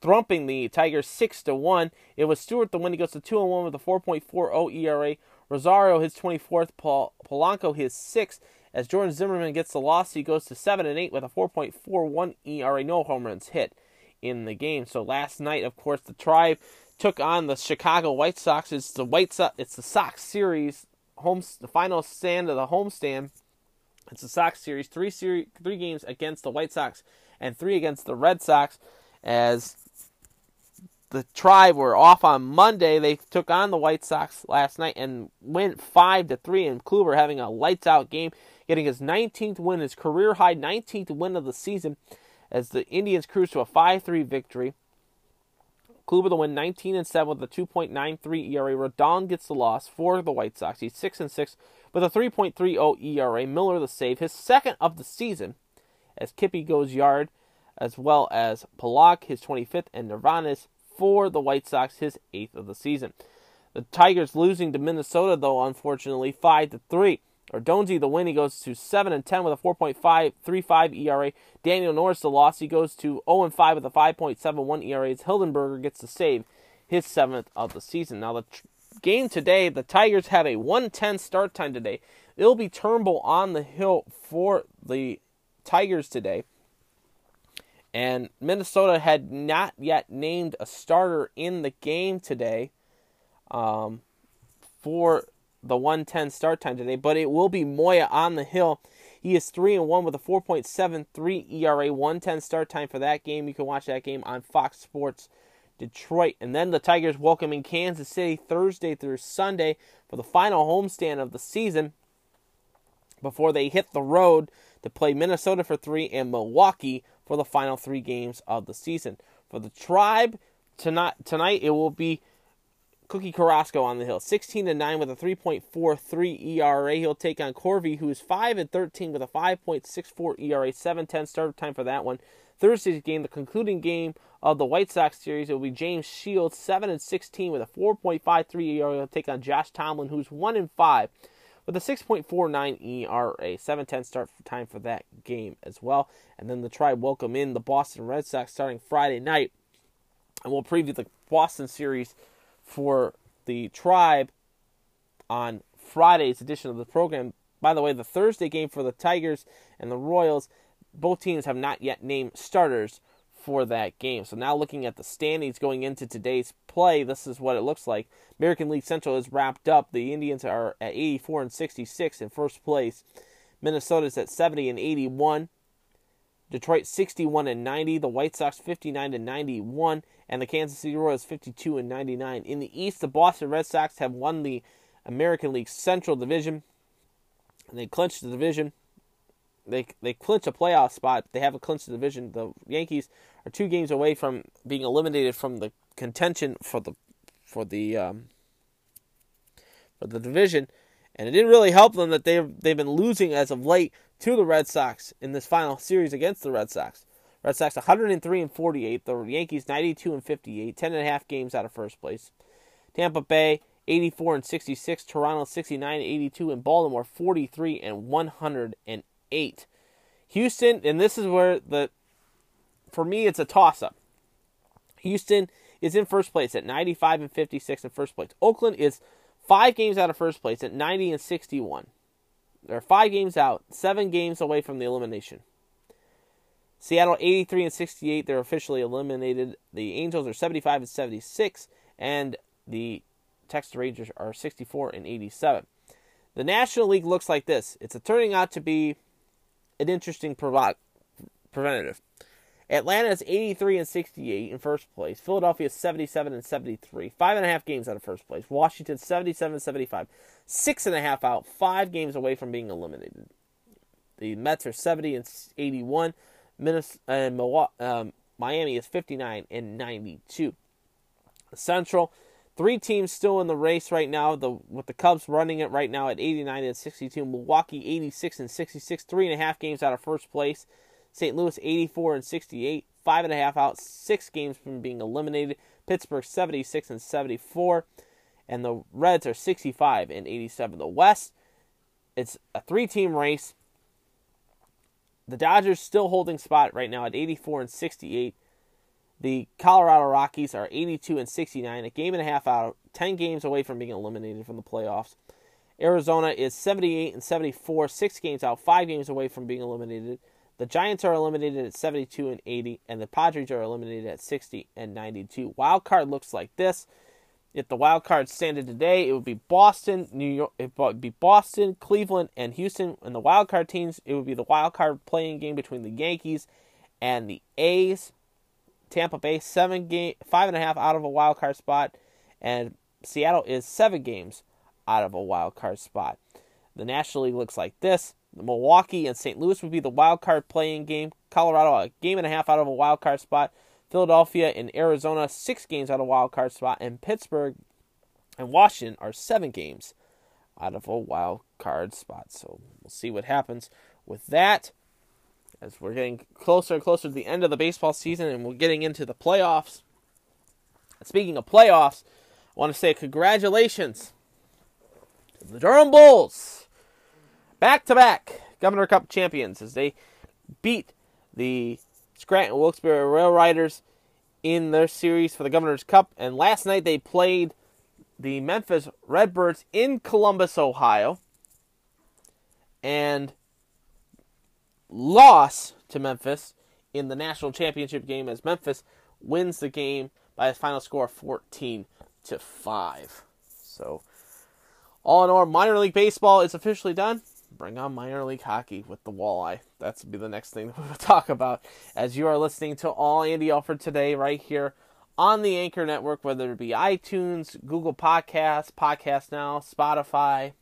thrumping the Tigers six to one. It was Stewart the win. He goes to two and one with a 4.40 ERA. Rosario his 24th. Paul Polanco his sixth. As Jordan Zimmermann gets the loss, he goes to seven and eight with a 4.41 ERA. No home runs hit in the game. So last night, of course, the Tribe took on the Chicago White Sox. It's the White Sox. It's the Sox series home. The final stand of the homestand. It's the Sox series. Three series, three games against the White Sox and three against the Red Sox. As the Tribe were off on Monday, they took on the White Sox last night and went five to three. And Kluber having a lights out game, getting his 19th win, his career high 19th win of the season as the Indians cruise to a 5-3 victory. Kluber the win 19 and 7 with a 2.93 ERA. Rodon gets the loss for the White Sox. He's 6 and 6 with a 3.30 ERA. Miller the save, his second of the season, as Kippy goes yard, as well as Pollock, his 25th, and Nirvanas for the White Sox, his eighth of the season. The Tigers losing to Minnesota, though, unfortunately, 5 to 3. Ordonez the win, he goes to 7 and 10 with a 4.535 ERA. Daniel Norris the loss, he goes to 0 and 5 with a 5.71 ERA. Hildenberger gets the save, his seventh of the season. Now the tr- game today, the Tigers have a 110 start time today. It'll be Turnbull on the hill for the Tigers today. And Minnesota had not yet named a starter in the game today um, for the 110 start time today, but it will be Moya on the hill. He is 3 and 1 with a 4.73 ERA, 110 start time for that game. You can watch that game on Fox Sports Detroit. And then the Tigers welcoming Kansas City Thursday through Sunday for the final homestand of the season before they hit the road to play Minnesota for 3 and Milwaukee for the final 3 games of the season. For the Tribe tonight tonight it will be Cookie Carrasco on the hill, 16 to 9 with a 3.43 ERA. He'll take on Covey, who is 5 and 13 with a 5.64 ERA. 7-10 start time for that one. Thursday's game, the concluding game of the White Sox series, it will be James Shields, 7 and 16 with a 4.53 ERA. He'll take on Josh Tomlin, who's 1 and 5 with a 6.49 ERA. 7-10 start time for that game as well. And then the Tribe welcome in the Boston Red Sox starting Friday night. And we'll preview the Boston series for the Tribe on Friday's edition of the program. By the way, the Thursday game for the Tigers and the Royals, both teams have not yet named starters for that game. So now looking at the standings going into today's play, this is what it looks like. American League Central is wrapped up. The Indians are at 84 and 66 in first place. Minnesota's at 70 and 81. Detroit 61 and 90, the White Sox 59 and 91, and the Kansas City Royals 52 and 99. In the East, the Boston Red Sox have won the American League Central Division. And they clinched the division. They they clinch a playoff spot. They haven't clinched the division. The Yankees are two games away from being eliminated from the contention for the for the um, for the division. And it didn't really help them that they've they've been losing as of late to the Red Sox in this final series against the Red Sox. Red Sox 103 and 48, the Yankees 92 and 58, 10 and a half games out of first place. Tampa Bay 84 and 66, Toronto 69 and 82, and Baltimore 43 and 108. Houston, and this is where the for me it's a toss up. Houston is in first place at 95 and 56 in first place. Oakland is five games out of first place at 90 and 61. They're five games out, seven games away from the elimination. Seattle 83 and 68, they're officially eliminated. The Angels are 75 and 76, and the Texas Rangers are 64 and 87. The National League looks like this. It's turning out to be an interesting provo- preventative. Atlanta is 83 and 68 in first place. Philadelphia is 77 and 73. Five and a half games out of first place. Washington 77 and 75. Six and a half out. Five games away from being eliminated. The Mets are 70 and 81. Minnesota, and um, Miami is 59 and 92. Central, three teams still in the race right now. The with the Cubs running it right now at 89 and 62. Milwaukee 86 and 66. Three and a half games out of first place. St. Louis 84 and 68, five and a half out, six games from being eliminated. Pittsburgh 76 and 74, and the Reds are 65 and 87. The West, it's a three-team race. The Dodgers still holding spot right now at 84 and 68. The Colorado Rockies are 82 and 69, a game and a half out, 10 games away from being eliminated from the playoffs. Arizona is 78 and 74, six games out, five games away from being eliminated. The Giants are eliminated at 72 and 80, and the Padres are eliminated at 60 and 92. Wild card looks like this. If the wild card standard today, it would be Boston, New York. It would be Boston, Cleveland, and Houston. And the wild card teams, it would be the wild card playing game between the Yankees and the A's. Tampa Bay seven game, five and a half out of a wild card spot, and Seattle is seven games out of a wild card spot. The National League looks like this. Milwaukee and St. Louis would be the wild card playing game. Colorado a game and a half out of a wild card spot. Philadelphia and Arizona six games out of a wild card spot, and Pittsburgh and Washington are seven games out of a wild card spot. So we'll see what happens with that as we're getting closer and closer to the end of the baseball season and we're getting into the playoffs. Speaking of playoffs, I want to say congratulations to the Durham Bulls back to back Governor Cup champions as they beat the Scranton Wilkes-Barre Rail Riders in their series for the Governor's Cup. And last night they played the Memphis Redbirds in Columbus, Ohio, and lost to Memphis in the national championship game as Memphis wins the game by a final score of 14 to 5. So, all in all, minor league baseball is officially done bring on minor league hockey with the walleye. That's be the next thing that we'll talk about as you are listening to all Andy Alford today right here on the Anchor Network, whether it be iTunes, Google Podcasts, Podcast Now, Spotify,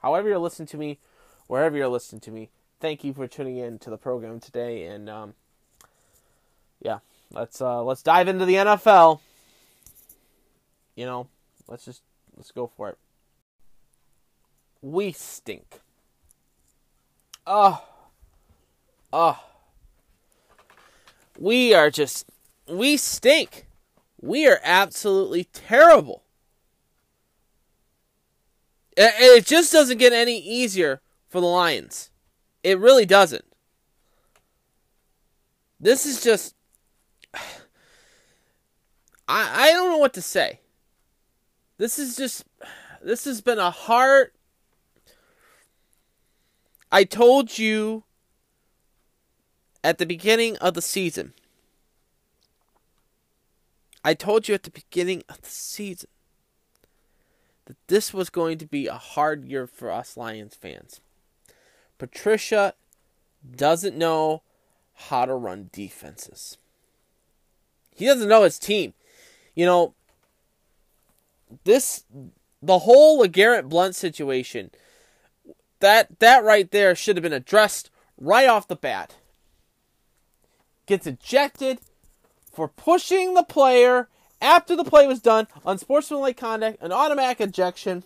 however you're listening to me, wherever you're listening to me. Thank you for tuning in to the program today, and um, yeah, let's uh, let's dive into the NFL. You know, let's just let's go for it. We stink. Oh. Oh. We are just. We stink. We are absolutely terrible. It just doesn't get any easier for the Lions. It really doesn't. This is just. I, I don't know what to say. This is just. This has been a hard I told you at the beginning of the season. I told you at the beginning of the season that this was going to be a hard year for us Lions fans. Patricia doesn't know how to run defenses. He doesn't know his team. You know, this the whole Garrett Blunt situation that that right there should have been addressed right off the bat. Gets ejected for pushing the player after the play was done, on unsportsmanlike conduct, an automatic ejection.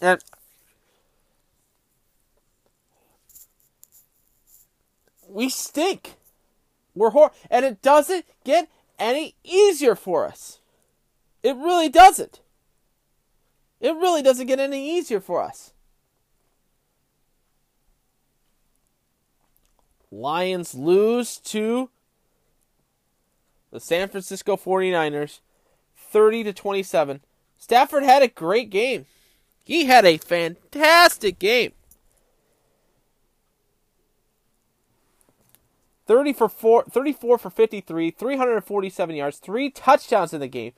And we stink. We're hor and it doesn't get any easier for us. It really doesn't. It really doesn't get any easier for us. Lions lose to the San Francisco 49ers 30 to 27. Stafford had a great game. He had a fantastic game. 30 for 4, 34 for 53, 347 yards, three touchdowns in the game.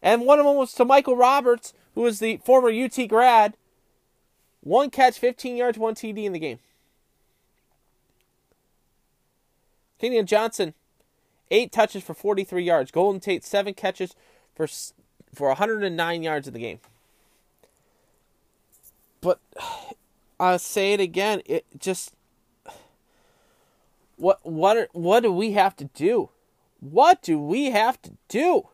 And one of them was to Michael Roberts, who was the former UT grad. One catch, 15 yards, one TD in the game. Kerryon Johnson, eight touches for 43 yards. Golden Tate, seven catches for for 109 yards in the game. But I'll say it again. It just what what are, what do we have to do? What do we have to do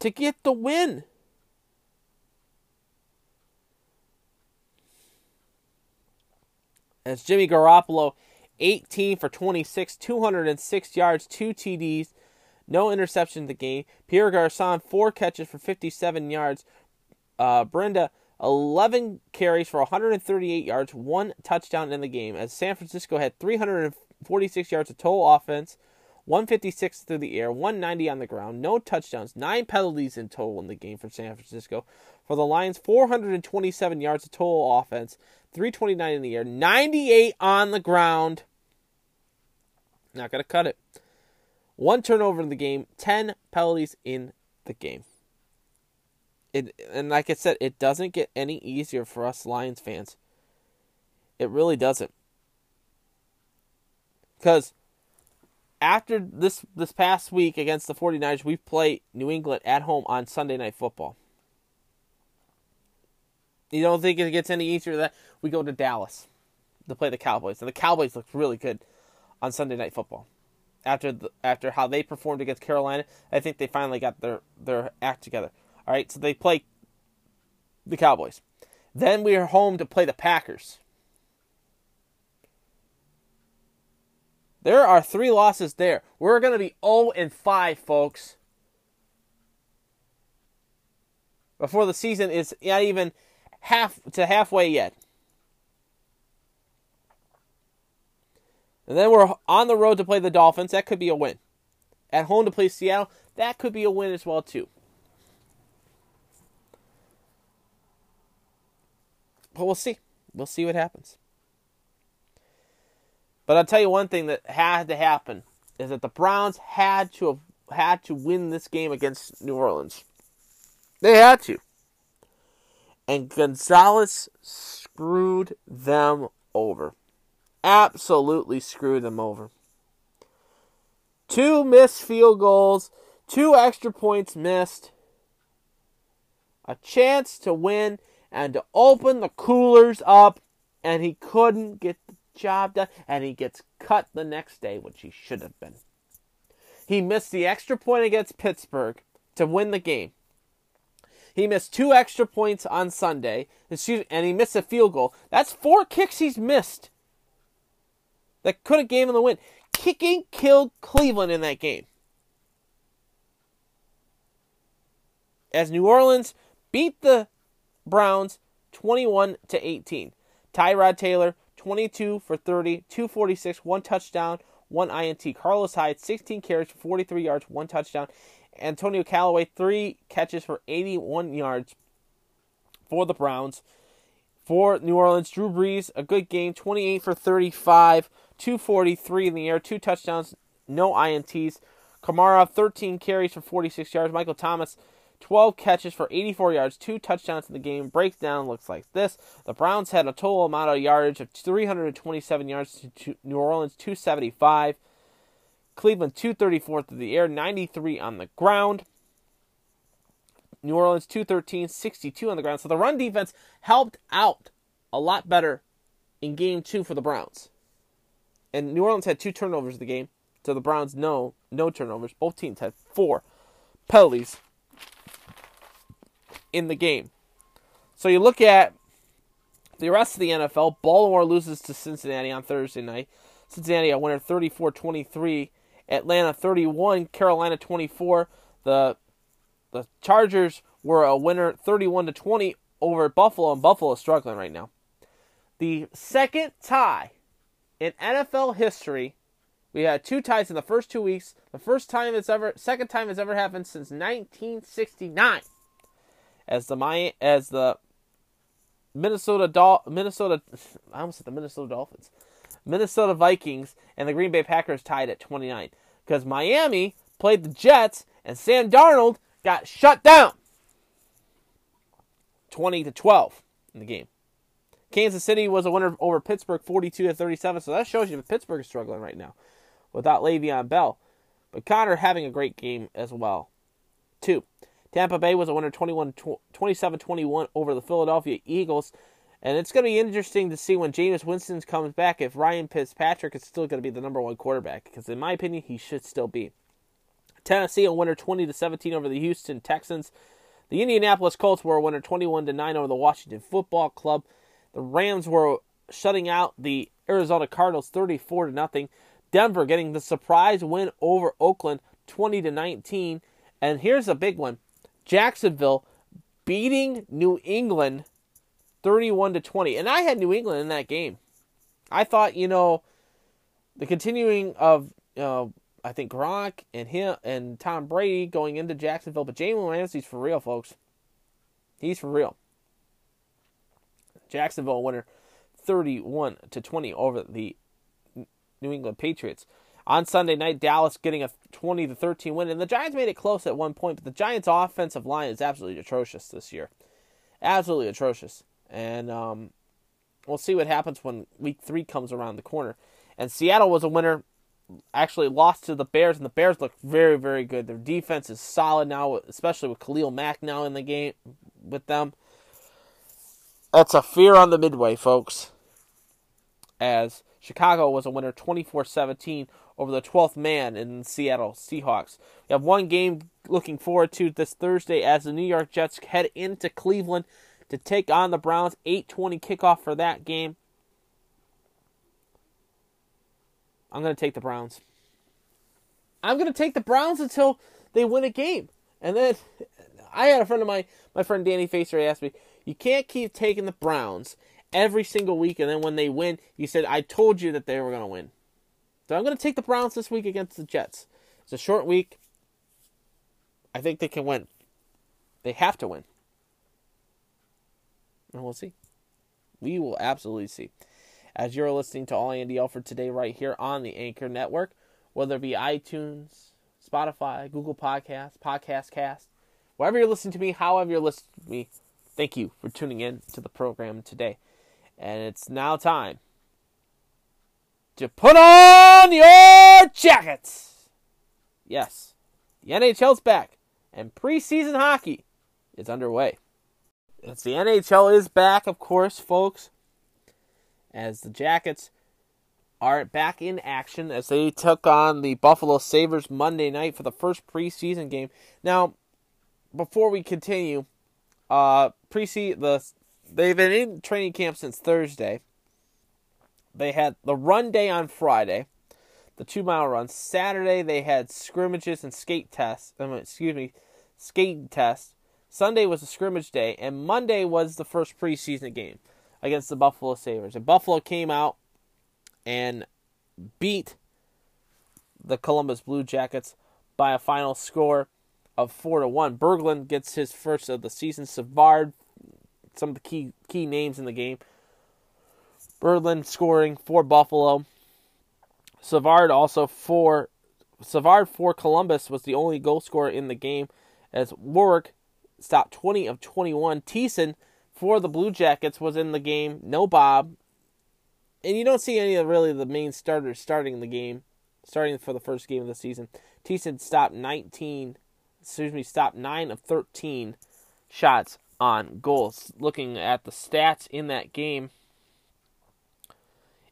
to get the win? As Jimmy Garoppolo, 18 for 26, 206 yards, two TDs, no interception in the game. Pierre Garcon, four catches for 57 yards. Uh, Breida, 11 carries for 138 yards, one touchdown in the game. As San Francisco had 346 yards of total offense, 156 through the air, 190 on the ground, no touchdowns, nine penalties in total in the game for San Francisco. For the Lions, 427 yards of total offense, 329 in the air, 98 on the ground. Not going to cut it. One turnover in the game, 10 penalties in the game. It, and like I said, it doesn't get any easier for us Lions fans. It really doesn't. Because after this this past week against the 49ers, we play New England at home on Sunday night football. You don't think it gets any easier than that? We go to Dallas to play the Cowboys. And the Cowboys looked really good on Sunday night football. After the, after how they performed against Carolina, I think they finally got their, their act together. All right, so they play the Cowboys. Then we are home to play the Packers. There are three losses there. We're going to be 0 and 5, folks. Before the season is not even half to halfway yet. And then we're on the road to play the Dolphins. That could be a win. At home to play Seattle. That could be a win as well too. But we'll see. We'll see what happens. But I'll tell you one thing that had to happen is that the Browns had to have had to win this game against New Orleans. They had to. And Gonzalez screwed them over. Absolutely screwed them over. Two missed field goals, two extra points missed, a chance to win and to open the coolers up, and he couldn't get the job done, and he gets cut the next day, which he should have been. He missed the extra point against Pittsburgh to win the game. He missed two extra points on Sunday, and he missed a field goal. That's four kicks he's missed that could have gave him the win. Kicking killed Cleveland in that game. As New Orleans beat the Browns 21 to 18. Tyrod Taylor 22 for 30, 246, one touchdown, one INT. Carlos Hyde 16 carries 43 yards, one touchdown. Antonio Callaway three catches for 81 yards for the Browns. For New Orleans, Drew Brees, a good game, 28 for 35, 243 in the air, two touchdowns, no INTs. Kamara, 13 carries for 46 yards. Michael Thomas, 12 catches for 84 yards, two touchdowns in the game. Breakdown looks like this. The Browns had a total amount of yardage of 327 yards to New Orleans 275. Cleveland 234 through the air, 93 on the ground. New Orleans 213, 62 on the ground. So the run defense helped out a lot better in game two for the Browns. And New Orleans had two turnovers the game. So the Browns no no turnovers. Both teams had four penalties in the game. So you look at the rest of the NFL. Baltimore loses to Cincinnati on Thursday night. Cincinnati a winner 34-23. Atlanta 31, Carolina 24. The the Chargers were a winner 31 to 20 over Buffalo and Buffalo is struggling right now. The second tie in NFL history We had two ties in the first two weeks. The first time it's ever, second time it's ever happened since 1969. As the my as the Minnesota Dol- Minnesota, I almost said the Minnesota Dolphins, Minnesota Vikings and the Green Bay Packers tied at 29 because Miami played the Jets and Sam Darnold got shut down 20 to 12 in the game. Kansas City was a winner over Pittsburgh 42 to 37, so that shows you that Pittsburgh is struggling right now without Le'Veon Bell. But Conner having a great game as well. Two, Tampa Bay was a winner 27 21 over the Philadelphia Eagles. And it's going to be interesting to see when Jameis Winston comes back if Ryan Fitzpatrick is still going to be the number one quarterback. Because, in my opinion, he should still be. Tennessee a winner 20 to 17 over the Houston Texans. The Indianapolis Colts were a winner 21 to 9 over the Washington Football Club. The Rams were shutting out the Arizona Cardinals 34 to nothing. Denver getting the surprise win over Oakland 20 to 19. And here's a big one. Jacksonville beating New England 31 to 20. And I had New England in that game. I thought, you know, the continuing of uh, I think Gronk and him and Tom Brady going into Jacksonville, but Jalen Ramsey's for real, folks. He's for real. Jacksonville winner 31 to 20 over the New England Patriots. On Sunday night, Dallas getting a 20 to 13 win, and the Giants made it close at one point, but the Giants' offensive line is absolutely atrocious this year. Absolutely atrocious. And um, we'll see what happens when week three comes around the corner. And Seattle was a winner, actually lost to the Bears, and the Bears look very, very good. Their defense is solid now, especially with Khalil Mack now in the game with them. That's a fear on the midway, folks. As Chicago was a winner 24 17 over the 12th man in Seattle Seahawks. We have one game looking forward to this Thursday as the New York Jets head into Cleveland to take on the Browns. 8:20 kickoff for that game. I'm going to take the Browns. I'm going to take the Browns until they win a game. And then I had a friend of mine, my friend Danny Facer asked me, "You can't keep taking the Browns every single week and then when they win, you said I told you that they were going to win." So I'm going to take the Browns this week against the Jets. It's a short week. I think they can win. They have to win. And we'll see. We will absolutely see. As you're listening to All Andy Alford today, right here on the Anchor Network, whether it be iTunes, Spotify, Google Podcasts, Podcast Cast, wherever you're listening to me, however you're listening to me, thank you for tuning in to the program today. And it's now time to put on your jackets. Yes, the NHL's back, and preseason hockey is underway. The NHL is back, of course, folks, as the Jackets are back in action as they took on the Buffalo Sabres Monday night for the first preseason game. Now, before we continue, uh, preseason the they've been in training camp since Thursday. They had the run day on Friday, the two mile run. Saturday they had scrimmages and skate tests. Excuse me, skate tests. Sunday was a scrimmage day, and Monday was the first preseason game against the Buffalo Sabres. And Buffalo came out and beat the Columbus Blue Jackets by a final score of four to one. Berglund gets his first of the season. Savard, some of the key key names in the game. Berglund scoring for Buffalo. Savard also for Savard for Columbus was the only goal scorer in the game as Warwick stopped 20 of 21. Thiessen for the Blue Jackets was in the game. No Bob. And you don't see any of really the main starters starting the game, starting for the first game of the season. Thiessen stopped 19, excuse me, stopped 9 of 13 shots on goals. Looking at the stats in that game,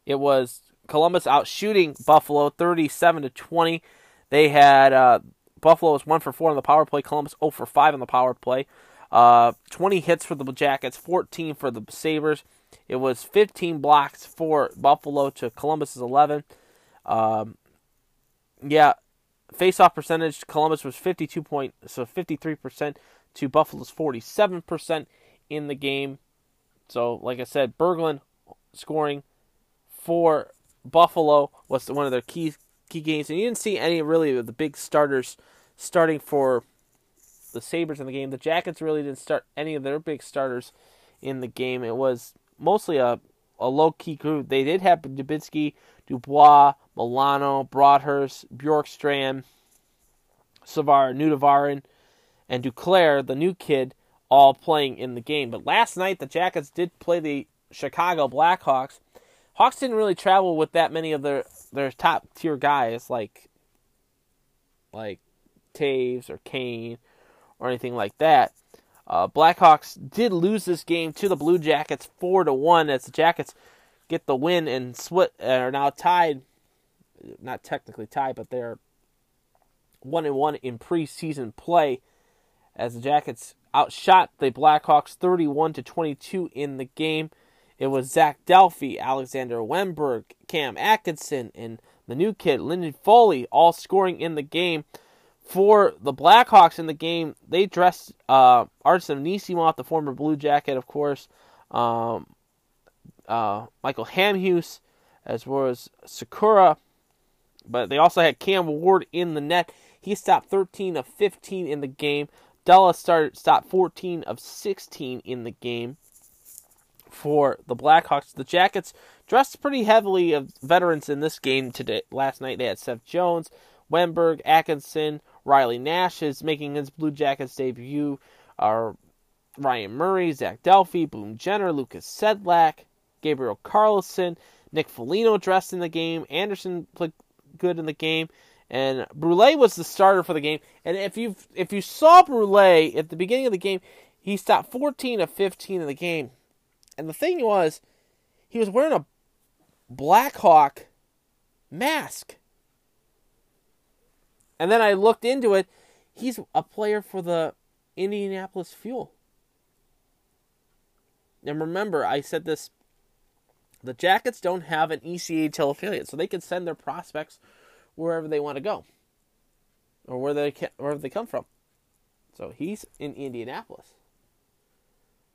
it was Columbus out shooting Buffalo 37 to 20. They had uh, Buffalo was 1 for 4 on the power play, Columbus 0 for 5 on the power play. Uh, 20 hits for the Jackets, 14 for the Sabres. It was 15 blocks for Buffalo to Columbus's 11. Um, yeah, face-off percentage Columbus was 52 point so 53% to Buffalo's 47% in the game. So, like I said, Berglund scoring for Buffalo was one of their key key games, and you didn't see any really of the big starters starting for the Sabres in the game. The Jackets really didn't start any of their big starters in the game. It was mostly a, a low key group. They did have Dubinsky, Dubois, Milano, Broadhurst, Bjorkstrand, Savard, Nutivaara, and Duclair, the new kid, all playing in the game. But last night, the Jackets did play the Chicago Blackhawks. Hawks didn't really travel with that many of their, their top tier guys like like Toews or Kane or anything like that. Uh, Blackhawks did lose this game to the Blue Jackets four to one as the Jackets get the win and are now tied. Not technically tied, but they're one and one in preseason play as the Jackets outshot the Blackhawks 31 to 22 in the game. It was Zac Dalpe, Alexander Wennberg, Cam Atkinson, and the new kid Lyndon Foley all scoring in the game. For the Blackhawks in the game, they dressed uh, Artem Anisimov, the former Blue Jacket, of course, um, uh, Michael Hamhuis, as well as Sakura. But they also had Cam Ward in the net. He stopped 13 of 15 in the game. Delia started stopped 14 of 16 in the game for the Blackhawks. The Jackets dressed pretty heavily of veterans in this game today. Last night they had Seth Jones, Wennberg, Atkinson, Riley Nash is making his Blue Jackets debut. Are Ryan Murray, Zac Dalpe, Boone Jenner, Lukas Sedlak, Gabriel Carlsson, Nick Foligno dressed in the game. Anderson played good in the game. And Brule was the starter for the game. And if you if you saw Brule at the beginning of the game, he stopped 14 of 15 in the game. And the thing was, he was wearing a Blackhawk mask. And then I looked into it. He's a player for the Indianapolis Fuel. And remember, I said this the Jackets don't have an ECHL affiliate, so they can send their prospects wherever they want to go or where they wherever they come from. So he's in Indianapolis.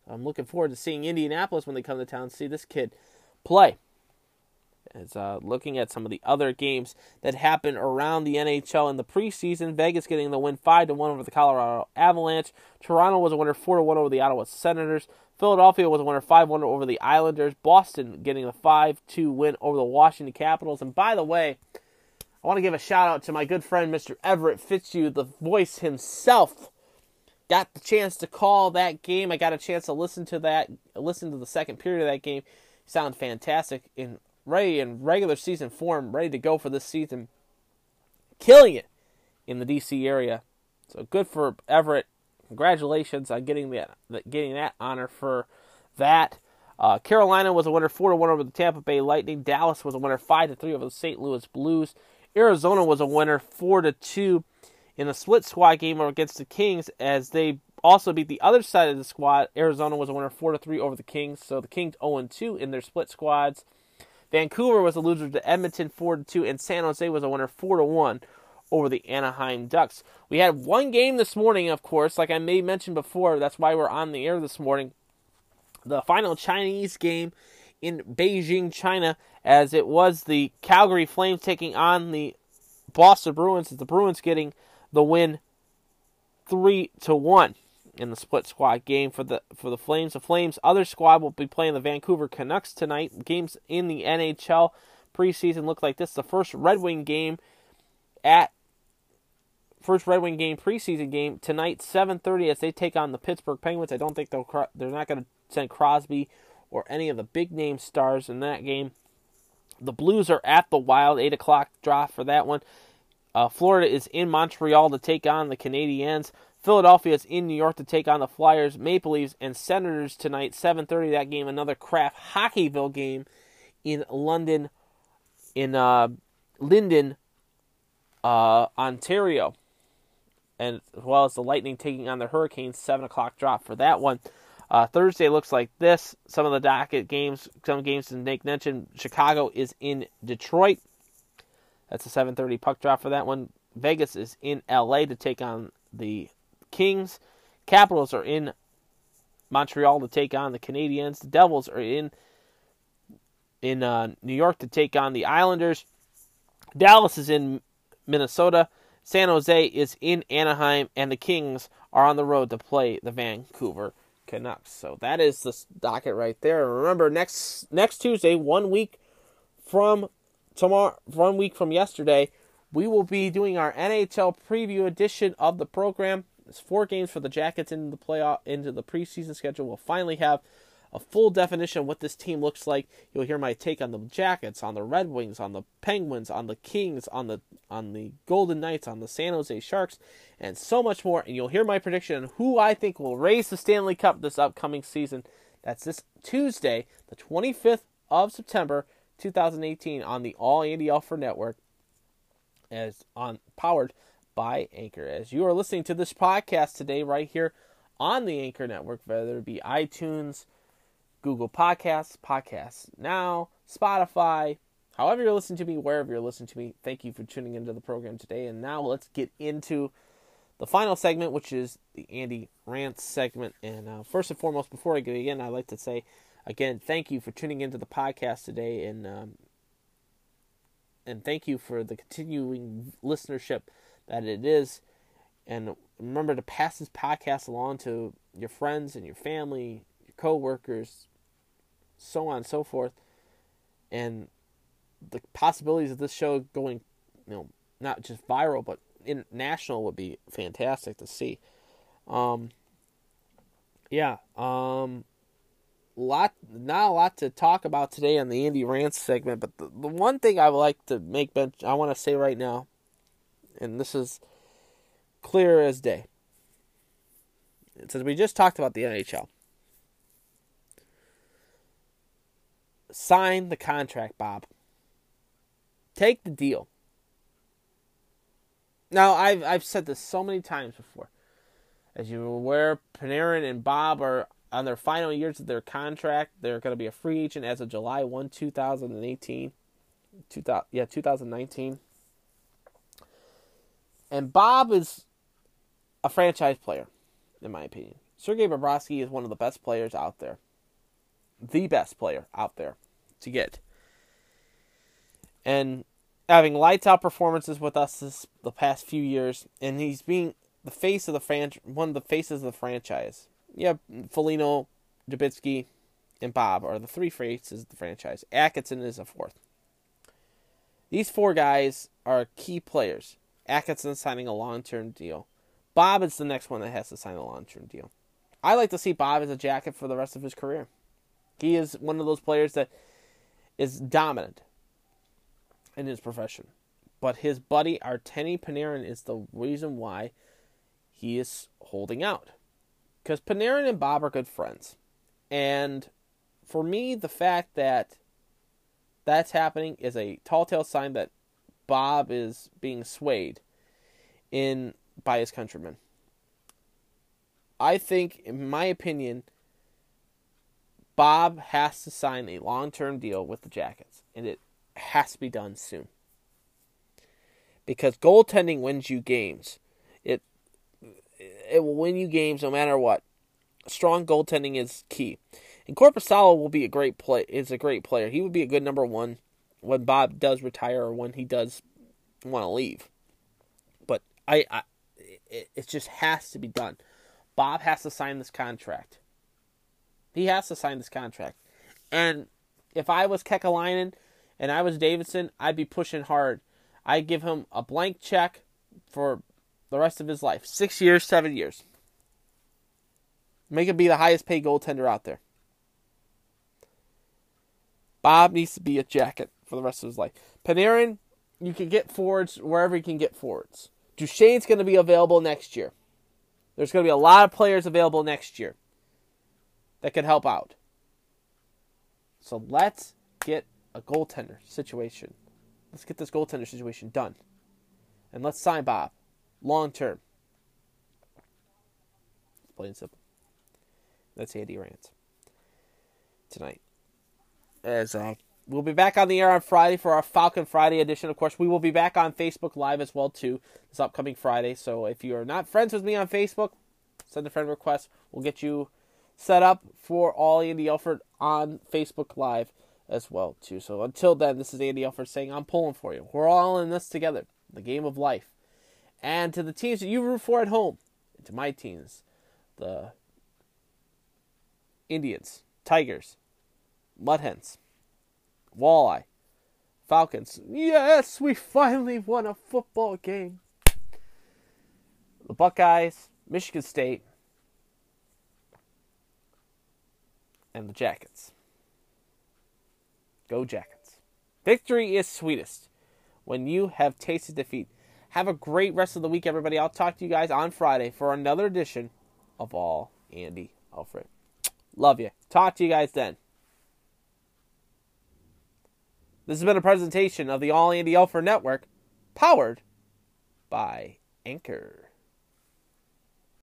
I'm looking forward to seeing Indianapolis when they come to town see this kid play. As uh, looking at some of the other games that happened around the NHL in the preseason, Vegas getting the win five to one over the Colorado Avalanche. Toronto was a winner four to one over the Ottawa Senators. Philadelphia was a winner five one over the Islanders. Boston getting a five two win over the Washington Capitals. And by the way, I want to give a shout out to my good friend Mr. Everett Fitzhugh, the voice himself. Got the chance to call that game. I got a chance to listen to that, listen to the second period of that game. Sound fantastic in ready in regular season form, ready to go for this season, killing it in the DC area. So good for Everett. Congratulations on getting that getting that honor for that. Uh, Carolina was a winner four to one over the Tampa Bay Lightning. Dallas was a winner five to three over the St. Louis Blues. Arizona was a winner four to two in a split squad game against the Kings as they also beat the other side of the squad. Arizona was a winner four to three over the Kings. So the Kings 0 2 in their split squads. Vancouver was a loser to Edmonton 4 2, and San Jose was a winner 4 1 over the Anaheim Ducks. We had one game this morning, of course, like I may mention before. That's why we're on the air this morning. The final Chinese game in Beijing, China, as it was the Calgary Flames taking on the Boston Bruins. The Bruins getting the win three to one in the split squad game for the for the Flames. The Flames other squad will be playing the Vancouver Canucks tonight. Games in the NHL preseason look like this. The first Red Wing game at first Red Wing game preseason game tonight 7:30 as they take on the Pittsburgh Penguins. I don't think they'll they're not going to send Crosby or any of the big name stars in that game. The Blues are at the Wild, 8 o'clock draw for that one. Uh, Florida is in Montreal to take on the Canadiens. Philadelphia is in New York to take on the Flyers, Maple Leafs, and Senators tonight. 7:30 that game. Another Kraft Hockeyville game in London, in uh, Linden, uh, Ontario, and as well as the Lightning taking on the Hurricanes. Seven o'clock drop for that one. Uh, Thursday looks like this. Some of the docket games, some games to Nick mentioned. Chicago is in Detroit. That's a 7:30 puck drop for that one. Vegas is in LA to take on the Kings. Capitals are in Montreal to take on the Canadiens. The Devils are in in uh, New York to take on the Islanders. Dallas is in Minnesota. San Jose is in Anaheim, and the Kings are on the road to play the Vancouver Canucks. So that is the docket right there. Remember, next next Tuesday, one week from tomorrow, one week from yesterday, we will be doing our NHL preview edition of the program. It's four games for the Jackets into the playoff into the preseason schedule. We'll finally have a full definition of what this team looks like. You'll hear my take on the Jackets, on the Red Wings, on the Penguins, on the Kings, on the on the Golden Knights, on the San Jose Sharks, and so much more. And you'll hear my prediction on who I think will raise the Stanley Cup this upcoming season. That's this Tuesday, the 25th of September, 2018, on the All Andy Alford Network, as on powered by Anchor. As you are listening to this podcast today, right here on the Anchor Network, whether it be iTunes Google Podcasts, Podcasts Now, Spotify, however you're listening to me, wherever you're listening to me. Thank you for tuning into the program today. And now let's get into the final segment, which is the Andy Rants segment. And uh, first and foremost, before I begin, I'd like to say again, thank you for tuning into the podcast today, and um, and thank you for the continuing listenership that it is. And remember to pass this podcast along to your friends and your family, your coworkers, so on and so forth. And the possibilities of this show going, you know, not just viral but international would be fantastic to see. Um, yeah, um, lot not a lot to talk about today on the Andy Rants segment, but the, the one thing I would like to make I want to say right now, and this is clear as day. It says we just talked about the NHL. Sign the contract, Bob. Take the deal. Now, I've I've said this so many times before. As you're aware, Panarin and Bob are on their final years of their contract. They're going to be a free agent as of July 1, 2018. 2000, yeah, 2019. And Bob is a franchise player, in my opinion. Sergei Bobrovsky is one of the best players out there the best player out there to get. And having lights out performances with us this, the past few years, and he's being the face of the franchise, one of the faces of the franchise. Yeah, Foligno, Dubinsky, and Bob are the three faces of the franchise. Atkinson is a fourth. These four guys are key players. Atkinson signing a long term deal. Bob is the next one that has to sign a long term deal. I like to see Bob as a jacket for the rest of his career. He is one of those players that is dominant in his profession. But his buddy Artemi Panarin is the reason why he is holding out. Because Panarin and Bob are good friends. And for me, the fact that that's happening is a tall tale sign that Bob is being swayed in by his countrymen. I think, in my opinion, Bob has to sign a long term deal with the Jackets, and it has to be done soon. Because goaltending wins you games. It will win you games no matter what. Strong goaltending is key. And Korpisalo will be a great play is a great player. He would be a good number one when Bob does retire or when he does want to leave. But I, I it, it just has to be done. Bob has to sign this contract. He has to sign this contract. And if I was Kekalainen and I was Davidson, I'd be pushing hard. I'd give him a blank check for the rest of his life. Six years, seven years. Make him be the highest paid goaltender out there. Bob needs to be a jacket for the rest of his life. Panarin, you can get forwards wherever you can get forwards. Duchene's going to be available next year. There's going to be a lot of players available next year that could help out. So let's get a goaltender situation. Let's get this goaltender situation done. And let's sign Bob. Long term. It's plain and simple. That's Andy Rants. Tonight. As uh, we'll be back on the air on Friday for our Falcon Friday edition. Of course, we will be back on Facebook Live as well too this upcoming Friday. So if you are not friends with me on Facebook, send a friend request. We'll get you set up for all Andy Alford on Facebook Live as well too. So until then, this is Andy Alford saying I'm pulling for you. We're all in this together. The game of life. And to the teams that you root for at home, and to my teams, the Indians, Tigers, Mudhens, Walleye, Falcons. Yes, we finally won a football game. The Buckeyes, Michigan State, and the Jackets. Go Jackets. Victory is sweetest when you have tasted defeat. Have a great rest of the week, everybody. I'll talk to you guys on Friday for another edition of All Andy Alford. Love you. Talk to you guys then. This has been a presentation of the All Andy Alford Network, powered by Anchor.